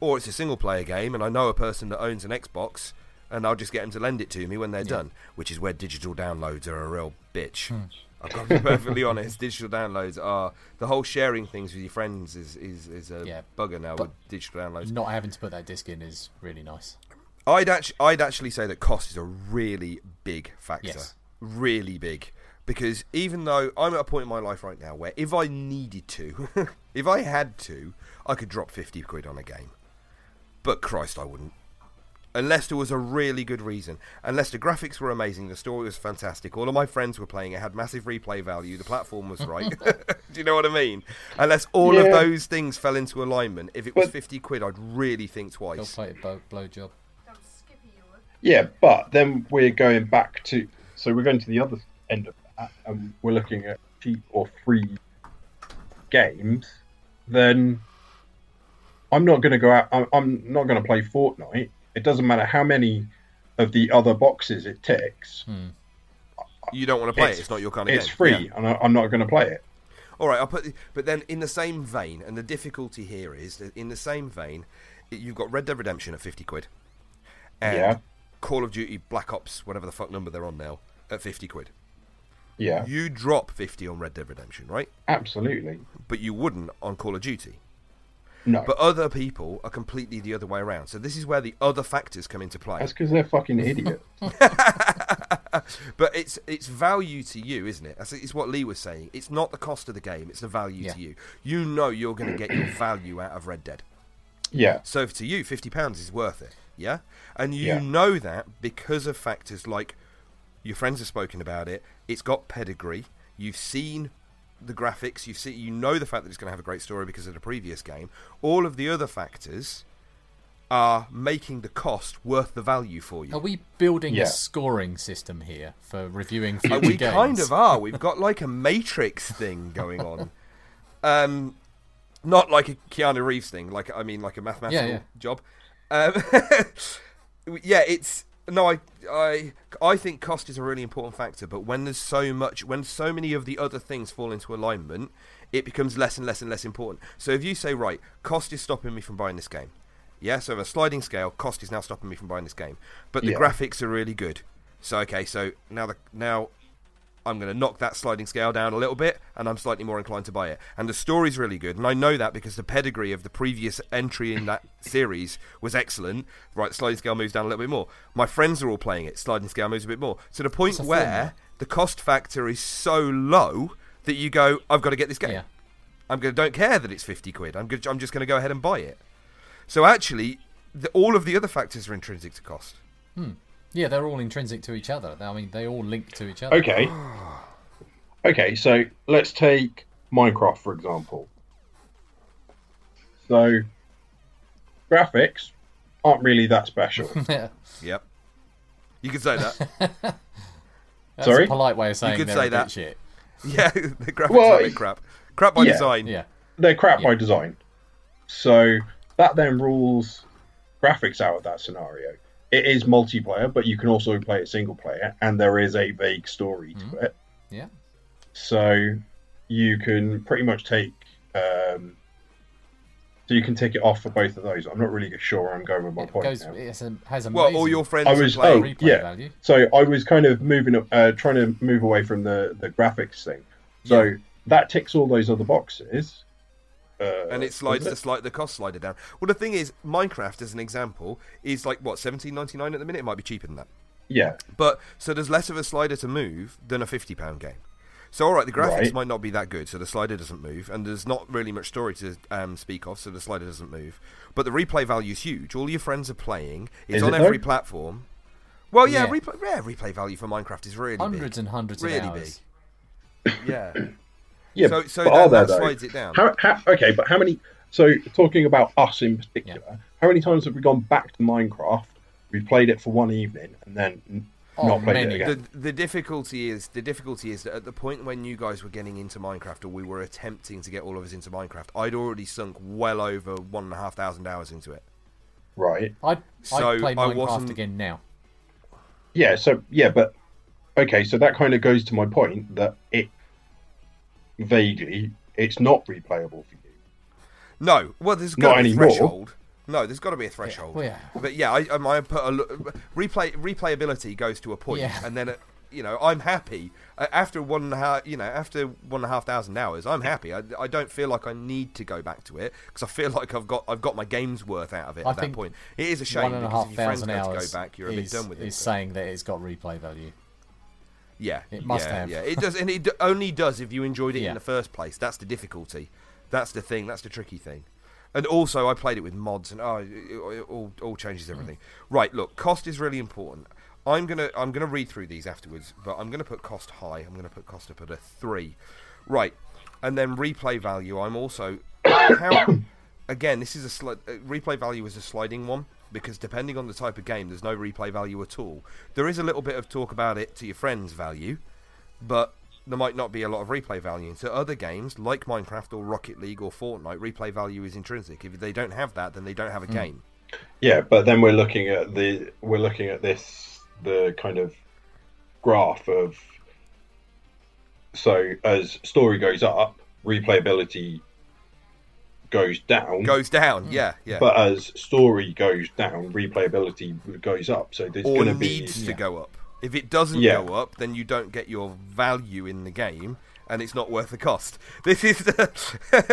Or it's a single player game and I know a person that owns an Xbox and I'll just get them to lend it to me when they're done, which is where digital downloads are a real bitch. Hmm. I've got to be perfectly honest. Digital downloads are the whole sharing things with your friends is is, is a Yeah, bugger now with digital downloads. Not having to put that disc in is really nice. I'd actually I'd actually say that cost is a really big factor. Yes. Really big. Because even though I'm at a point in my life right now where if I needed to, if I had to, I could drop 50 quid on a game. But Christ, I wouldn't. Unless there was a really good reason. Unless the graphics were amazing, the story was fantastic. All of my friends were playing it, had massive replay value, the platform was right. Do you know what I mean? Unless all of those things fell into alignment, if it was But- 50 quid, I'd really think Bill twice. plated blow, blow job. Yeah, but then we're going back to so we're going to the other end of that, and we're looking at cheap or free games. Then I'm not going to go out. I'm, I'm not going to play Fortnite. It doesn't matter how many of the other boxes it ticks. Hmm. You don't want to play it, it's not your kind of It's game. It's free, Yeah. and I, I'm not going to play it. All right, I'll put. But then, in the same vein, and the difficulty here is that in the same vein, you've got Red Dead Redemption at fifty quid, and Yeah. Call of Duty Black Ops, whatever the fuck number they're on now, at fifty quid. Yeah, You drop fifty on Red Dead Redemption, right? absolutely. But you wouldn't on Call of Duty. No, But other people are completely the other way around. So this is where the other factors come into play. that's because they're fucking idiots. But it's it's value to you, isn't it? That's it's what Lee was saying. It's not the cost of the game; it's the value Yeah. to you. You know you're going to get your value out of Red Dead. yeah, So to you, fifty pounds is worth it, yeah. And you Yeah. know that because of factors like your friends have spoken about it. It's got pedigree. You've seen the graphics. you see. You know the fact that it's going to have a great story because of the previous game. All of the other factors are making the cost worth the value for you. Are we building Yeah. a scoring system here for reviewing future Uh, we games? kind of are. We've got like a Matrix thing going on. Um, not like a Keanu Reeves thing. Like I mean, like a mathematical Yeah, yeah. job. Um, yeah, it's no. I I I think cost is a really important factor. But when there's so much, when so many of the other things fall into alignment, it becomes less and less and less important. So if you say, right, cost is stopping me from buying this game. Yeah, so a sliding scale, cost is now stopping me from buying this game. But the Yeah. graphics are really good. So okay, so now the now I'm going to knock that sliding scale down a little bit, and I'm slightly more inclined to buy it. And the story's really good, and I know that because the pedigree of the previous entry in that series was excellent. Right, sliding scale moves down a little bit more. My friends are all playing it. Sliding scale moves a bit more to the point where the cost factor is so low that you go, "I've got to get this game." Yeah. I'm going to don't care that it's 50 quid. I'm I'm just going to go ahead and buy it. So actually, the, all of the other factors are intrinsic to cost. Yeah, they're all intrinsic to each other. I mean, they all link to each other. Okay. Okay, so let's take Minecraft for example. So graphics aren't really that special. Yeah. Yep. You could say that. That's Sorry? a polite way of saying you could they're say a that. shit. yeah, the graphics Well, are a bit crap. Crap by yeah. design. Yeah. They're crap by design. So that then rules graphics out of that scenario. It is multiplayer, but you can also play it single player, and there is a vague story to it. Yeah. So you can pretty much take. Um, so you can take it off for both of those. I'm not really sure where I'm going with my It point goes, now. it's a, has Well, all your friends I was- playing. oh, replay yeah. value. So I was kind of moving, uh, trying to move away from the the graphics thing. So Yeah. that ticks all those other boxes. Uh, and it slides does the slide the cost slider down. Well, the thing is, Minecraft, as an example, is like what seventeen ninety nine at the minute. It might be cheaper than that. Yeah, But so there's less of a slider to move than a fifty pound game. So all right, the graphics Right. might not be that good, so the slider doesn't move, and there's not really much story to um, speak of, so the slider doesn't move. But the replay value is huge. All your friends are playing. It's Is on it, every though? platform. Well, yeah, Yeah. replay, yeah, replay value for Minecraft is really Hundreds big. and hundreds really of hours. big. Yeah. yeah. So- so but that- are there, that though? slides it down. How, how, okay, but how many? So talking about us in particular, how many times have we gone back to Minecraft? We played it for one evening and then Oh, not played many. it again. the the difficulty is the difficulty is that at the point when you guys were getting into Minecraft or we were attempting to get all of us into Minecraft, I'd already sunk well over one and a half thousand hours into it. Right. I'd, So I'd play I Minecraft wasn't- again now. Yeah. So yeah, but okay. So that kind of goes to my point that it vaguely it's not replayable for you. No, well, there's Not got to be a anymore. threshold. No, there's got to be a threshold. well, yeah. But yeah, I, um, I put a lo- replay replayability goes to a point, Yeah. and then uh, you know I'm happy uh, after one and a half. You know, after one and a half thousand hours, I'm happy. I, I don't feel like I need to go back to it because I feel like I've got I've got my game's worth out of it I at that point. It is a shame One and a because half if your friends thousand go to hours go back, you're a is, bit done with it. is but- saying that it's got replay value. Yeah, It must yeah, have. Yeah, it does, and it only does if you enjoyed it Yeah. in the first place. That's the difficulty. That's the thing. That's the tricky thing. And also, I played it with mods, and oh, it, it all all changes everything. Right, look, cost is really important. I'm gonna I'm gonna read through these afterwards, but I'm gonna put cost high. I'm gonna put cost up at a three. Right, and then replay value. I'm also how again. This is a sli- uh, replay value is a sliding one because depending on the type of game, there's no replay value at all. There is a little bit of talk about it to your friends value, but there might not be a lot of replay value. So other games like Minecraft or Rocket League or Fortnite, replay value is intrinsic. If they don't have that, then they don't have a hmm. game. Yeah, but then we're looking at the we're looking at this the kind of graph of so as story goes up, replayability goes down. Goes down, yeah, yeah. But as story goes down, replayability goes up. So there's going to be needs to go up. If it doesn't Yeah. go up, then you don't get your value in the game, and it's not worth the cost. This is the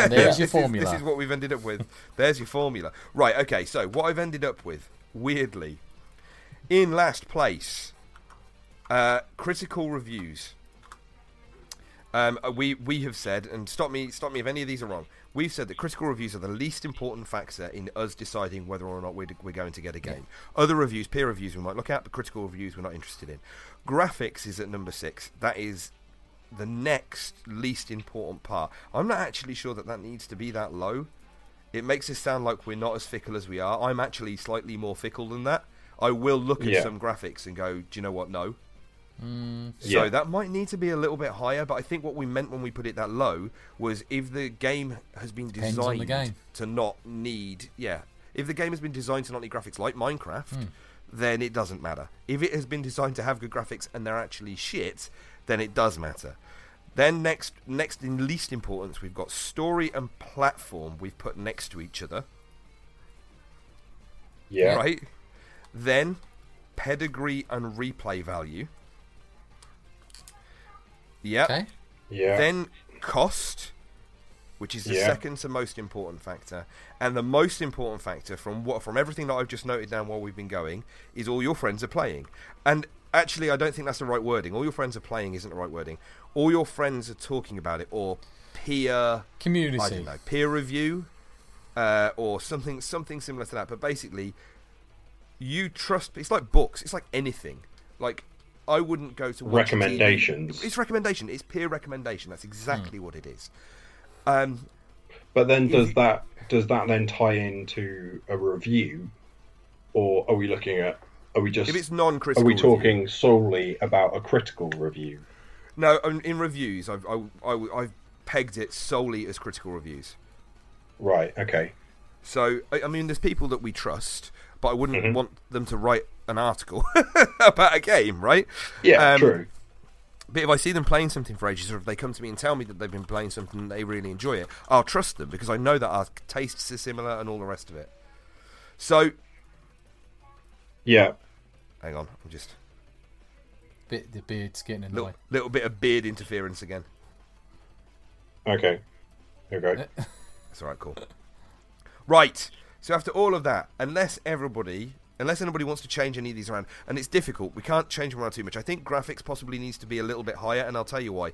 there's your this formula. Is, this is what we've ended up with. There's your formula. Right. Okay. So what I've ended up with, weirdly, in last place, uh, critical reviews. Um, uh, we we have said, and stop me stop me if any of these are wrong. We've said that critical reviews are the least important factor in us deciding whether or not we're, we're going to get a game. Other reviews, peer reviews, we might look at, but critical reviews we're not interested in. Graphics is at number six. That is the next least important part. I'm not actually sure that that needs to be that low. It makes us sound like we're not as fickle as we are. I'm actually slightly more fickle than that. I will look at Yeah. some graphics and go, do you know what? No. So Yeah. that might need to be a little bit higher, but I think what we meant when we put it that low was if the game has been Depends designed game. to not need, yeah, if the game has been designed to not need graphics like Minecraft, Hmm. then it doesn't matter. If it has been designed to have good graphics and they're actually shit, then it does matter. Then next, next in least importance, we've got story and platform. We've put next to each other, yeah, right? Then pedigree and replay value. Yep. Okay. yeah, Then cost, which is the Yeah. second to most important factor, and the most important factor from what from everything that I've just noted down while we've been going is all your friends are playing. And actually, I don't think that's the right wording. All your friends are playing isn't the right wording. All your friends are talking about it, or peer Community. I don't know, peer review, uh, or something something similar to that. But basically, you trust. It's like books. It's like anything. Like I wouldn't go to Recommendations. It's recommendation. It's peer recommendation. That's exactly what it is. Um, But then does you- that does that then tie into a review, or are we looking at? Are we just? if it's are non-critical, are we review- talking solely about a critical review? No, in in reviews, I've I, I, I've pegged it solely as critical reviews. Right. Okay. So I, I mean, there's people that we trust, but I wouldn't Mm-hmm. want them to write an article about a game, right? Yeah. Um, true. But if I see them playing something for ages, or if they come to me and tell me that they've been playing something and they really enjoy it, I'll trust them because I know that our tastes are similar and all the rest of it. So, Yeah. hang on, I'm just Bit, the beard's getting in the little, way. little bit of beard interference again. Okay. Here we go. That's all right, cool. Right. So after all of that, unless everybody, unless anybody wants to change any of these around, and it's difficult, we can't change them around too much. I think graphics possibly needs to be a little bit higher, and I'll tell you why.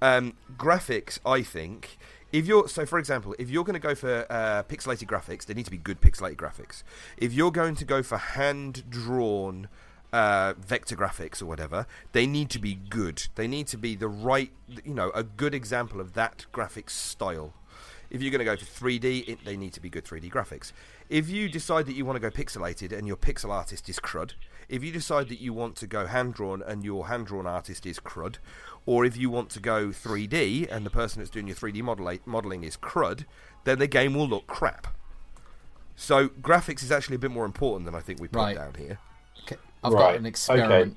Um, graphics, I think, if you're so, for example, if you're going to go for uh, pixelated graphics, they need to be good pixelated graphics. If you're going to go for hand drawn uh, vector graphics or whatever, they need to be good. They need to be the right, you know, a good example of that graphics style. If you're going to go for 3D, it, they need to be good 3D graphics. If you decide that you want to go pixelated and your pixel artist is crud, if you decide that you want to go hand drawn and your hand drawn artist is crud, or if you want to go 3D and the person that's doing your 3D model- modeling is crud, then the game will look crap. So graphics is actually a bit more important than I think we put Right. down here. Okay, I've Right, got an okay. experiment.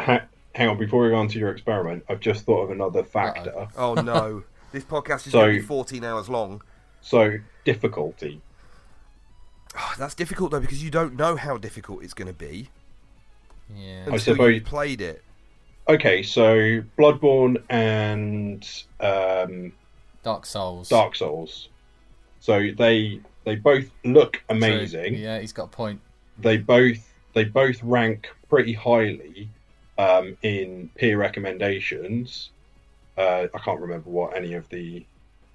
Ha- hang on. Before we go on to your experiment, I've just thought of another factor. Oh no, this podcast is So- going to be 14 hours long. So difficulty. Oh, that's difficult though because you don't know how difficult it's going to be Yeah. until suppose- you've played it. Okay, so Bloodborne and um, Dark Souls. Dark Souls. So they they both look True. amazing. Yeah, he's got a point. They both they both rank pretty highly um, in peer recommendations. Uh, I can't remember what any of the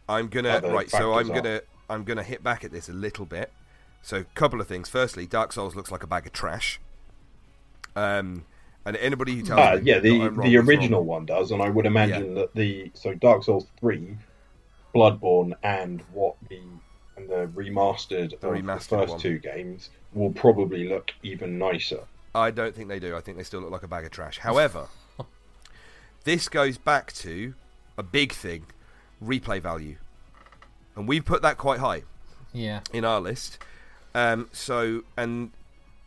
I'm gonna right. So I'm are. gonna I'm going to hit back at this a little bit. So, a couple of things. Firstly, Dark Souls looks like a bag of trash. Um, and anybody who tells Uh, me yeah, the the original one does, and I would imagine that the so Dark Souls three, Bloodborne, and what the and the remastered, The remastered the first one. two games will probably look even nicer. I don't think they do. I think they still look like a bag of trash. However, this goes back to a big thing replay value. And we've put that quite high Yeah. in our list. Um, so, and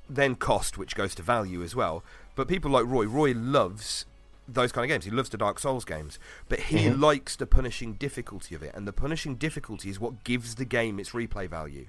then cost, which goes to value as well. But people like Roy, Roy loves those kind of games. He loves the Dark Souls games, but he likes the punishing difficulty of it, and the punishing difficulty is what gives the game its replay value.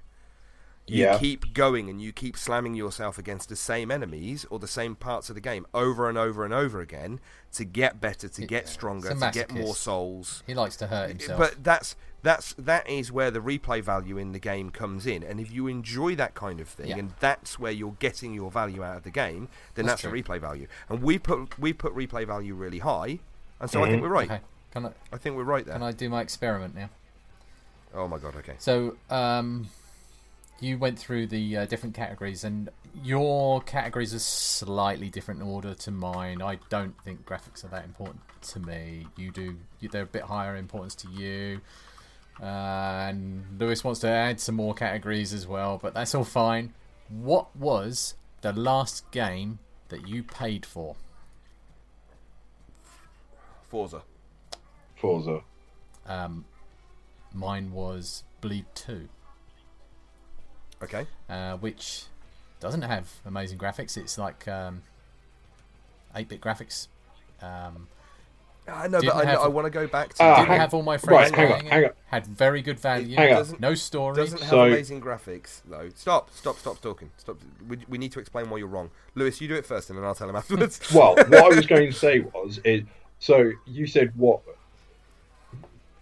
You Yeah. keep going and you keep slamming yourself against the same enemies or the same parts of the game over and over and over again to get better, to get stronger, It's to get more souls. He likes to hurt himself. But that's that's that is where the replay value in the game comes in, and if you enjoy that kind of thing, Yeah. and that's where you're getting your value out of the game, then that's, That's the replay value. And we put we put replay value really high, and so I think we're right. okay. Can I I think we're right there. can I do my experiment now? Oh my god, okay. So, um, you went through the uh, different categories, and your categories are slightly different in order to mine. I don't think graphics are that important to me. You do; they're a bit higher importance to you. Uh, and Lewis wants to add some more categories as well, but that's all fine. What was the last game that you paid for? Forza. Forza. Um, mine was Bleed Two. Okay. uh, which doesn't have amazing graphics. It's like um, 8-bit graphics. Um, I know, Didn't but I, have- I want to go back to. Ah, didn't hang- have all my friends right, hang on, playing hang it. on. Had very good value. Hang on. No story. Doesn't have So- amazing graphics though. Stop, stop, stop talking. Stop. We, we need to explain why you're wrong. Lewis, you do it first, and then I'll tell him afterwards. Well, what I was going to say was, is so you said what?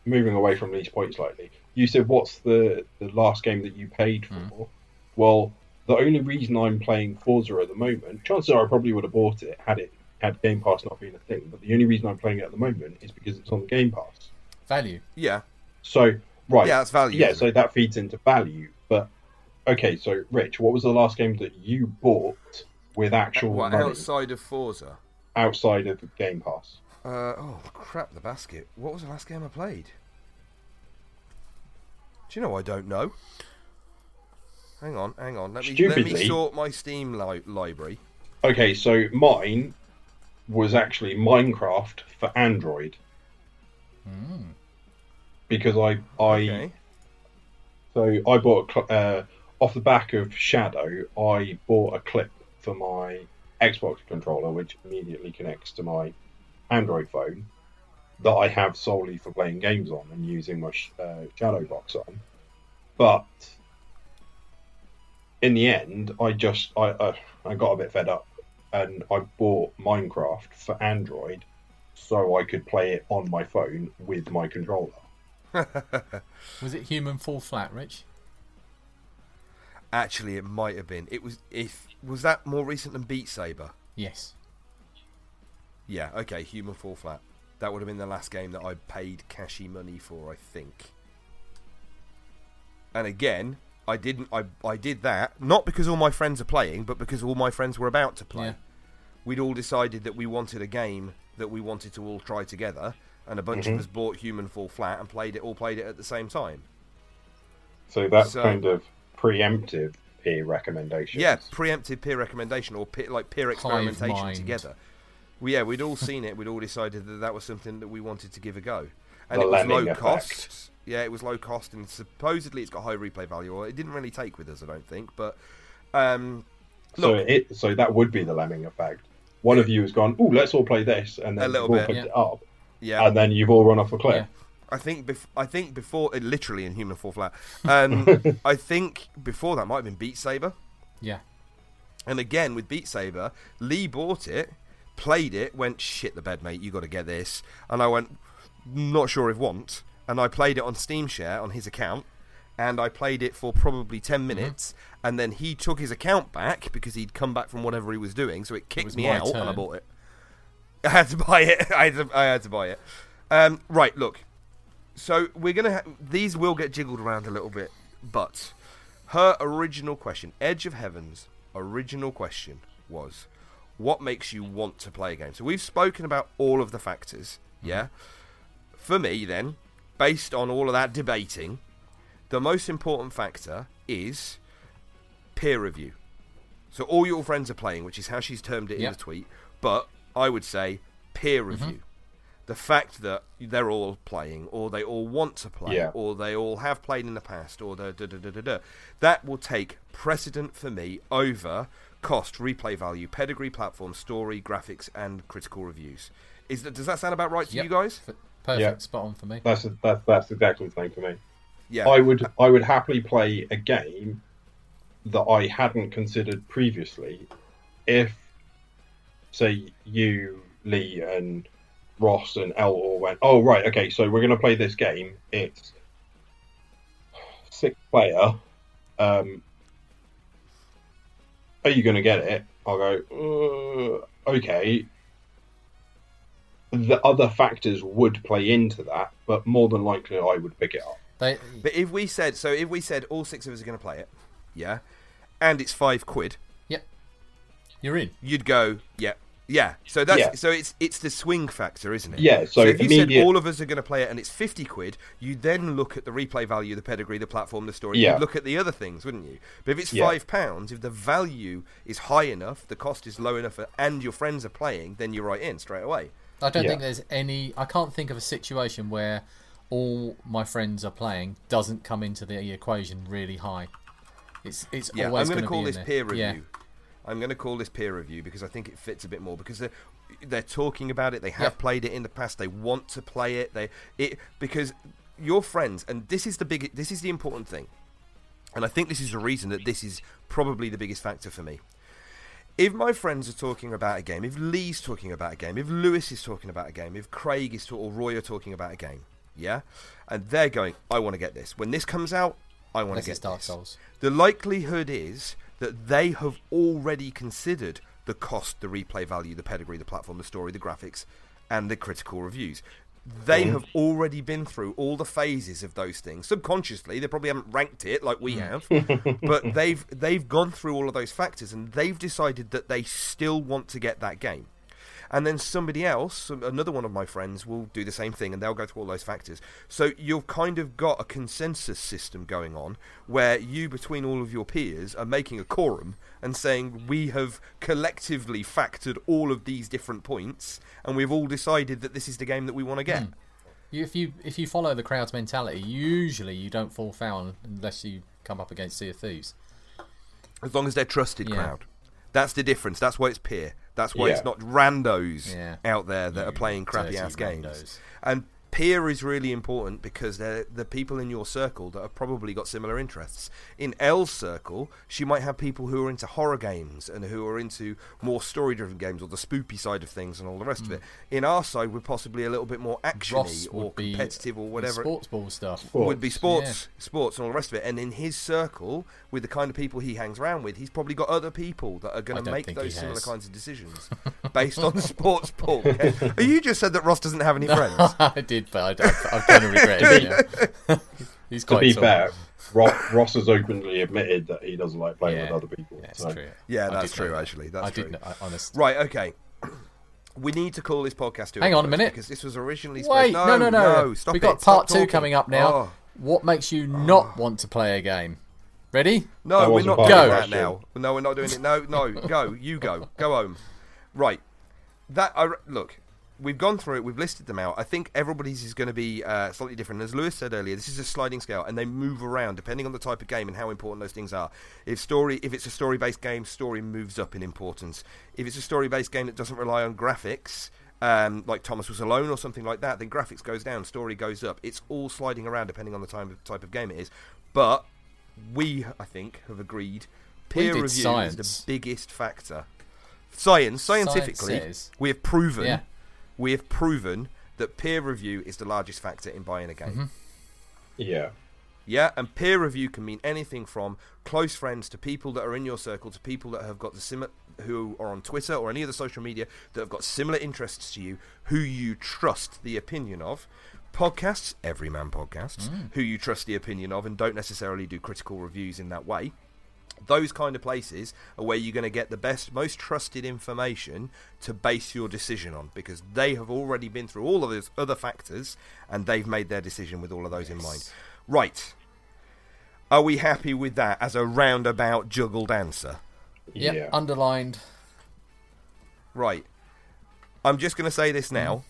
Moving away from these points slightly, you said what's the the last game that you paid for? Well, the only reason I'm playing Forza at the moment, chances are I probably would have bought it had it had Game Pass not been a thing. But the only reason I'm playing it at the moment is because it's on Game Pass. Value. yeah. So right, Yeah, that's value, Yeah, isn't so that feeds into value. But okay, so Rich, what was the last game that you bought with actual What money outside of Forza? outside of Game Pass? Uh, oh crap! The basket. What was the last game I played? Do you know? I don't know. Hang on, hang on. Let me let me sort my Steam li- library. Okay, so mine was actually Minecraft for Android because I I Okay. so I bought a cl- uh, off the back of Shadow. I bought a clip for my Xbox controller, which immediately connects to my Android phone that I have solely for playing games on and using my sh- uh, Shadow box on. But in the end, I just I uh, I got a bit fed up, and I bought Minecraft for Android so I could play it on my phone with my controller. Was it Human Fall Flat, Rich? Actually, it might have been. It was. If was that more recent than Beat Saber? Yes. Yeah. Okay. Human Fall Flat. That would have been the last game that I paid cashy money for. I think. And again, I didn't. I I did that not because all my friends are playing, but because all my friends were about to play. Yeah. We'd all decided that we wanted a game that we wanted to all try together, and a bunch of mm-hmm. us bought Human Fall Flat and played it. All played it at the same time. So that's So- kind of preemptive peer recommendation. Yeah, preemptive peer recommendation or peer, like peer experimentation together. Well, yeah, we'd all seen it. We'd all decided that that was something that we wanted to give a go, and The it was low lemming cost. Yeah, it was low cost, and supposedly it's got high replay value. Or it didn't really take with us, I don't think. But um, So look, it so that would be the lemming effect. One of you has gone, oh, let's all play this, and then A little you've all bit. picked Yeah. it up, yeah, and then you've all run off a cliff. Yeah. I think bef- I think before uh, literally in Human Fall Flat. Um, I think before that might have been Beat Saber. Yeah. And again with Beat Saber, Lee bought it, played it, went shit the bed, mate. You got to get this. And I went, not sure if want. And I played it on Steam Share on his account, and I played it for probably ten Mm-hmm. minutes. And then he took his account back because he'd come back from whatever he was doing, so it kicked was me out, and I bought it. I had to buy it. I had to, I had to buy it. Um, right, look. so we're gonna ha- these will get jiggled around a little bit, but her original question, Edge of Heaven's original question was, what makes you want to play a game? So we've spoken about all of the factors, mm-hmm. yeah. For me, then, based on all of that debating, the most important factor is peer review. So all your friends are playing, which is how she's termed it in the tweet. But I would say peer mm-hmm. review. The fact that they're all playing, or they all want to play, Yeah. or they all have played in the past, or the da da da da da, that will take precedent for me over cost, replay value, pedigree, platform, story, graphics, and critical reviews. Is that does that sound about right to Yep. you guys? F- Perfect, Yeah. spot on for me. That's that's that's exactly the same for me. Yeah. I would I would happily play a game that I hadn't considered previously if say you, Lee and Ross and El all went, Oh right, okay, so we're gonna play this game. It's six player. Um are you gonna get it? I'll go, uh, okay. The other factors would play into that, but more than likely I would pick it up. They, But if we said so, if we said all six of us are going to play it, yeah, and it's five quid, yep, you're in. you'd go, yeah, yeah. So that's Yeah. so it's it's the swing factor, isn't it? Yeah, so if you immediate- said all of us are going to play it and it's fifty quid, you then look at the replay value, the pedigree, the platform, the story. Yeah. You'd look at the other things, wouldn't you? But if it's Yeah. five pounds, if the value is high enough, the cost is low enough, uh, and your friends are playing, then you're right in straight away. I don't Yeah. think there's any. I can't think of a situation where all my friends are playing doesn't come into the equation really high. It's it's Yeah, always I'm going to call this there. peer review. I'm going to call this peer review because I think it fits a bit more because they're they're talking about it. They have Yeah. played it in the past. They want to play it. They it because your friends and this is the big this is the important thing, and I think this is the reason that this is probably the biggest factor for me. If my friends are talking about a game, if Lee's talking about a game, if Lewis is talking about a game, if Craig is ta- or Roy are talking about a game, yeah, and they're going, I want to get this. When this comes out, I want to get Dark this. Souls. The likelihood is that they have already considered the cost, the replay value, the pedigree, the platform, the story, the graphics, and the critical reviews. They have already been through all the phases of those things. Subconsciously, they probably haven't ranked it like we hmm. have, but they've they've gone through all of those factors and they've decided that they still want to get that game. And then somebody else, another one of my friends, will do the same thing, and they'll go through all those factors. So you've kind of got a consensus system going on, where you, between all of your peers, are making a quorum and saying we have collectively factored all of these different points, and we've all decided that this is the game that we want to get. Hmm. You, if you if you follow the crowd's mentality, usually you don't fall foul unless you come up against Sea of Thieves. As long as they're trusted Yeah. crowd. That's the difference. That's why it's peer. That's why Yeah. it's not randos Yeah. out there that are playing crappy ass games. randos. And peer is really important because they're the people in your circle that have probably got similar interests. In Elle's circle, she might have people who are into horror games and who are into more story driven games or the spoopy side of things and all the rest of it. In our side, we're possibly a little bit more actiony Mm. Or competitive or whatever Sports ball stuff. would be Sports. sports, sports, and all the rest of it. And in his circle, with the kind of people he hangs around with, he's probably got other people that are going to make those similar kinds of decisions based on sports ball. you just said that Ross doesn't have any friends. I did, but I, I, I've kind of regretted it now. He's To quite be tall. fair, Ross, Ross has openly admitted that he doesn't like playing Yeah, with other people. yeah, so. true. Yeah, that's did know true, actually, that's I true. did know, I, honest. Right, okay. We need to call this podcast to Hang on a minute. because this was originally Wait, supposed. no, no, no. stop we got it, stop part two talking. coming up now. Oh. What makes you not oh. want to play a game? Ready? No, That we're wasn't not part doing of the that now. No, we're not doing it. No, no, go. You go. Go home. Right. That I look. We've gone through it. We've listed them out. I think everybody's is going to be uh, slightly different. As Lewis said earlier, this is a sliding scale, and they move around depending on the type of game and how important those things are. If story, if it's a story-based game, story moves up in importance. If it's a story-based game that doesn't rely on graphics, um, like Thomas was alone or something like that, then graphics goes down, story goes up. It's all sliding around depending on the time, type of game it is. But we, I think, have agreed peer review is the biggest factor. Science, scientifically, says- we have proven Yeah. We have proven that peer review is the largest factor in buying a game. Mm-hmm. Yeah. Yeah, and peer review can mean anything from close friends to people that are in your circle to people that have got the similar who are on Twitter or any other social media that have got similar interests to you, who you trust the opinion of. podcasts, Everyman Podcasts, who you trust the opinion of and don't necessarily do critical reviews in that way. Those kind of places are where you're going to get the best, most trusted information to base your decision on because they have already been through all of those other factors and they've made their decision with all of those in mind. Right. Are we happy with that as a roundabout juggled answer? Yep, Yeah. underlined. Right. I'm just going to say this now.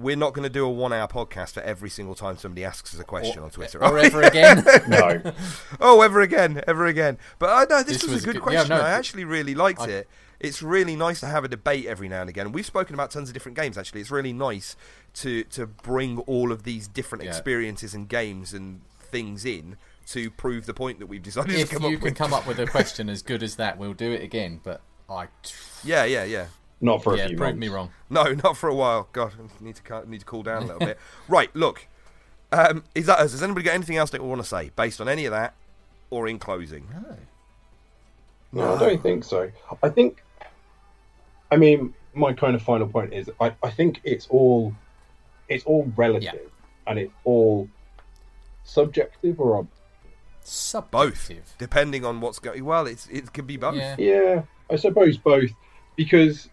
We're not going to do a one hour podcast for every single time somebody asks us a question on Twitter. Or ever again. no. oh, ever again, ever again. But uh, I know this, This was, was a good good- yeah, question. no, I actually really liked I- it. It's really nice to have a debate every now and again. We've spoken about tons of different games. Actually, it's really nice to to bring all of these different Yeah. experiences and games and things in to prove the point that we've decided if to come you can come up with a question as good as that, we'll do it again. But I, Yeah, yeah, yeah. Not for a yeah, few prove months. me wrong. No, not for a while. God, I need to need to cool down a little bit. Right, look. Um, is that us? Has anybody got anything else they want to say based on any of that, or in closing? No, I don't think so. I think, I mean, my kind of final point is, I, I think it's all, it's all relative, and it's all subjective or ob- Both, depending on what's going. Well, it's it could be both. Yeah. yeah, I suppose both, because,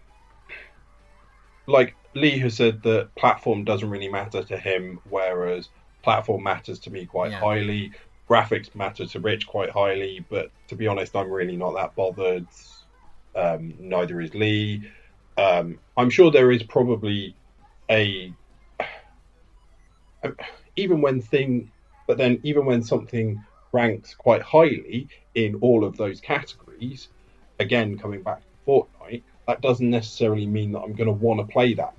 like Lee has said that platform doesn't really matter to him, whereas platform matters to me quite Yeah. highly. Graphics matter to Rich quite highly, but to be honest, I'm really not that bothered. Um, neither is Lee. Um, I'm sure there is probably a even when thing, but then even when something ranks quite highly in all of those categories, again coming back to Fortnite, that doesn't necessarily mean that I'm going to want to play that.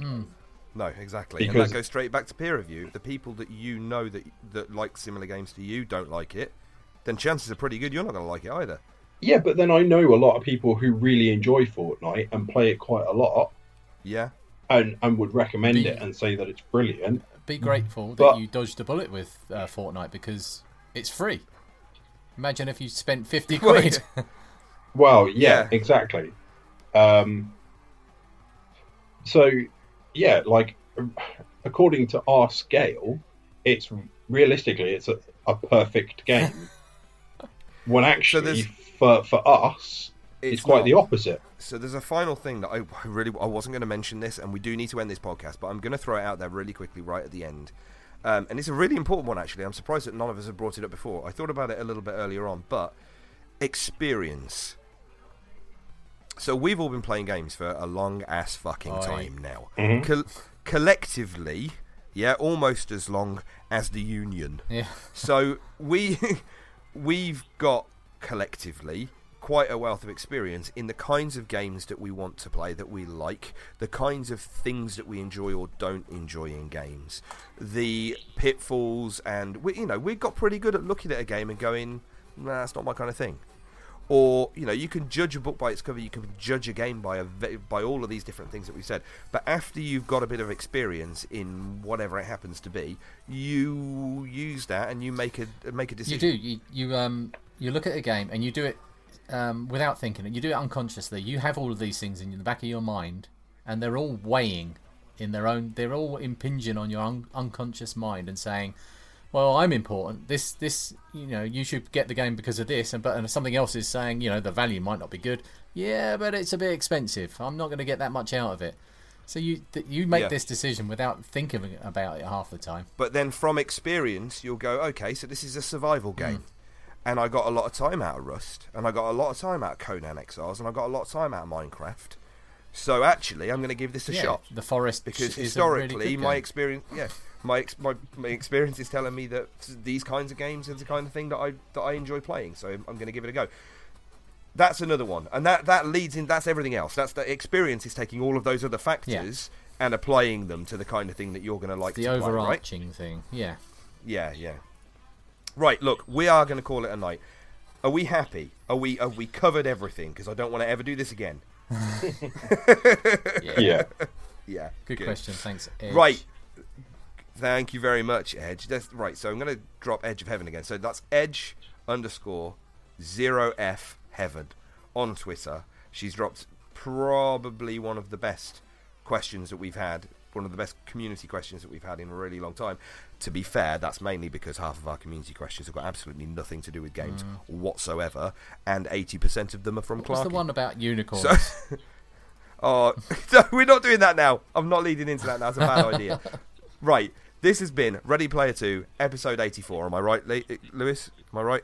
No, exactly. and that goes straight back to peer review. The people that you know that that like similar games to you don't like it, then chances are pretty good you're not going to like it either. Yeah, but then I know a lot of people who really enjoy Fortnite and play it quite a lot, Yeah. and and would recommend Be- it and say that it's brilliant. Be grateful that you dodged a bullet with uh, Fortnite because it's free. Imagine if you spent fifty quid. Well, yeah, Yeah. exactly. Um, so, yeah, like according to our scale, it's realistically it's a, a perfect game. when actually, there's- for for us, it's, It's quite not. the opposite. So there's a final thing that I, I really I wasn't going to mention this, and we do need to end this podcast, but I'm going to throw it out there really quickly right at the end. Um, and it's a really important one actually. I'm surprised that none of us have brought it up before. I thought about it a little bit earlier on, but experience. So we've all been playing games for a long ass fucking Aye. time now. Mm-hmm. Col- collectively, yeah, almost as long as the union. yeah. So we we've got collectively quite a wealth of experience in the kinds of games that we want to play that we like, the kinds of things that we enjoy or don't enjoy in games, the pitfalls, and we you know we've got pretty good at looking at a game and going, nah, that's not my kind of thing. Or you know, you can judge a book by its cover. You can judge a game by a by all of these different things that we've said. But after you've got a bit of experience in whatever it happens to be, you use that and you make a make a decision. You do. You you um you look at a game and you do it um, without thinking it. You do it unconsciously. You have all of these things in the back of your mind, and they're all weighing in their own. They're all impinging on your un- unconscious mind and saying, "Well, I'm important. This this you know you should get the game because of this." And but and something else is saying, you know, the value might not be good. Yeah, but it's a bit expensive. I'm not going to get that much out of it. So you th- you make Yeah. this decision without thinking about it half the time. But then from experience, you'll go, okay, so this is a survival mm. game. And I got a lot of time out of Rust, and I got a lot of time out of Conan Exiles, and I got a lot of time out of Minecraft. So actually, I'm going to give this a Yeah, shot the forest because is a historically, really my experience, yeah, my, ex- my my experience is telling me that these kinds of games are the kind of thing that I that I enjoy playing. So I'm going to give it a go. That's another one, and that that leads in. That's everything else. That's the experience is taking all of those other factors and applying them to the kind of thing that you're going to like the to play, right? overarching thing. Yeah. Yeah, yeah. Right, look, we are going to call it a night. Are we happy? Are we have we covered everything? Because I don't want to ever do this again. Yeah. Yeah, Good, question. Thanks. Edge. Right. Thank you very much, Edge. That's right. So I'm going to drop Edge of Heaven again. So that's Edge underscore zero F Heaven on Twitter. She's dropped probably one of the best questions that we've had one of the best community questions that we've had in a really long time. To be fair, that's mainly because half of our community questions have got absolutely nothing to do with games whatsoever, and 80% of them are from Mm. Clark. the one about unicorns? So, oh, we're not doing that now. I'm not leading into that now. It's a bad idea. Right. This has been Ready Player 2, episode 84. Am I right, Lewis? Am I right?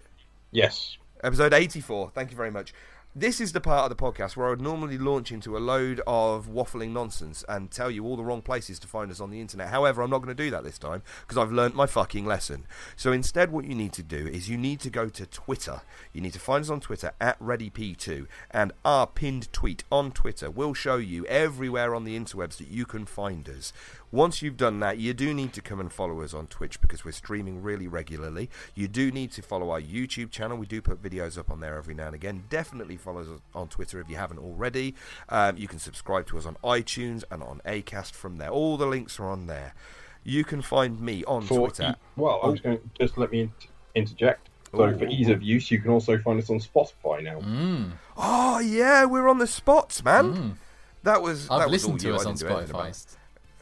Yes. Episode 84. Thank you very much. This is the part of the podcast where I would normally launch into a load of waffling nonsense and tell you all the wrong places to find us on the internet. However, I'm not going to do that this time because I've learnt my fucking lesson. So instead, what you need to do is you need to go to Twitter. You need to find us on Twitter at ReadyP2, and our pinned tweet on Twitter will show you everywhere on the interwebs that you can find us. Once you've done that, you do need to come and follow us on Twitch because we're streaming really regularly. You do need to follow our YouTube channel. We do put videos up on there every now and again. Definitely follow us on Twitter if you haven't already. Um, you can subscribe to us on iTunes and on Acast from there. All the links are on there. You can find me on For Twitter. e- well, I was going to just let me interject. So Ooh, for ease of use, you can also find us on Spotify now. Mm. Oh yeah, we're on the spots, man. That was. I've that was all listened to you. us on didn't do anything about Spotify.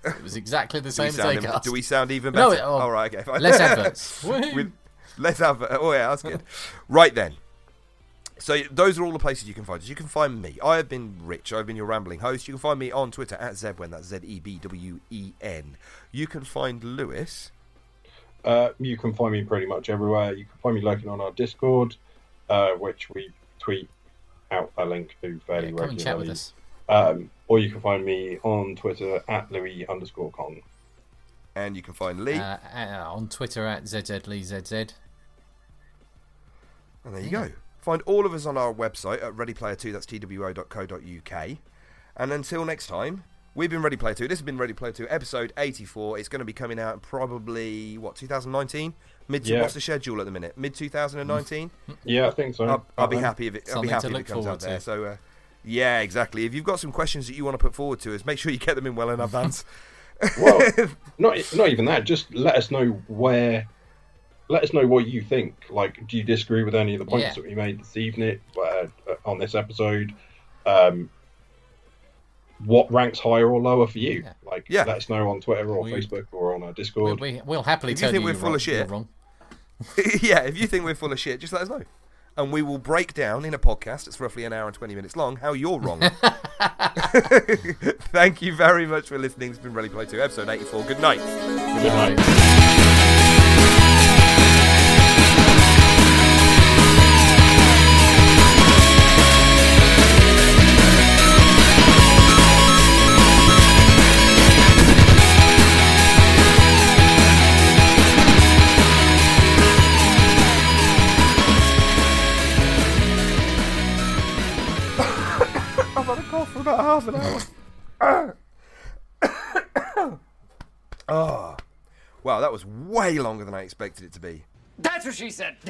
It. It was exactly the same as sound even, Acast. do we sound even No, better? it- oh, All right, okay, fine. less adverts. Woohoo. With less advert. Oh yeah, that's good. right then. So those are all the places you can find us. You can find me. I have been Rich. I've been your rambling host. You can find me on Twitter at Zebwen. That's Z E B W E N. You can find Lewis. Uh, you can find me pretty much everywhere. You can find me lurking on our Discord, uh, which we tweet out a link to fairly Yeah, come and chat with regularly. us. Um, or you can find me on Twitter at Louis underscore con. And you can find Lee. Uh, uh, on Twitter at ZZLeeZZ. And there you go. Find all of us on our website at readyplayer2, that's two.co.uk. And until next time, we've been Ready Player 2. This has been Ready Player 2, episode 84. It's going to be coming out probably, what, 2019? Mid Yeah. What's the schedule at the minute? Mid 2019? Yeah, I think so. I'll, I'll be Um, happy if it, I'll be happy to if it comes out forward there. to. So, uh, yeah, exactly. If you've got some questions that you want to put forward to us, make sure you get them in well in advance. well, not not even that. Just let us know where. Let us know what you think. Like, do you disagree with any of the points Yeah. that we made this evening uh, on this episode? Um, what ranks higher or lower for you? Yeah. Like, Yeah. let us know on Twitter or We- Facebook or on our Discord. we, we'll happily If you think you we're you're full of shit, wrong. yeah, if you think we're full of shit, just let us know. And we will break down in a podcast that's roughly an hour and 20 minutes long how you're wrong. Thank you very much for listening. It's been Ready Play 2, episode 84. Good night. Good night. I've oh. Wow, that was way longer than I expected it to be. That's what she said.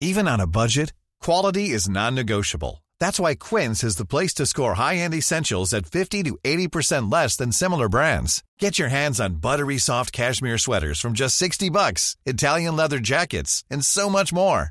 Even on a budget, quality is non-negotiable. That's why Quince is the place to score high-end essentials at 50 to 80% less than similar brands. Get your hands on buttery soft cashmere sweaters from just 60 bucks, Italian leather jackets, and so much more.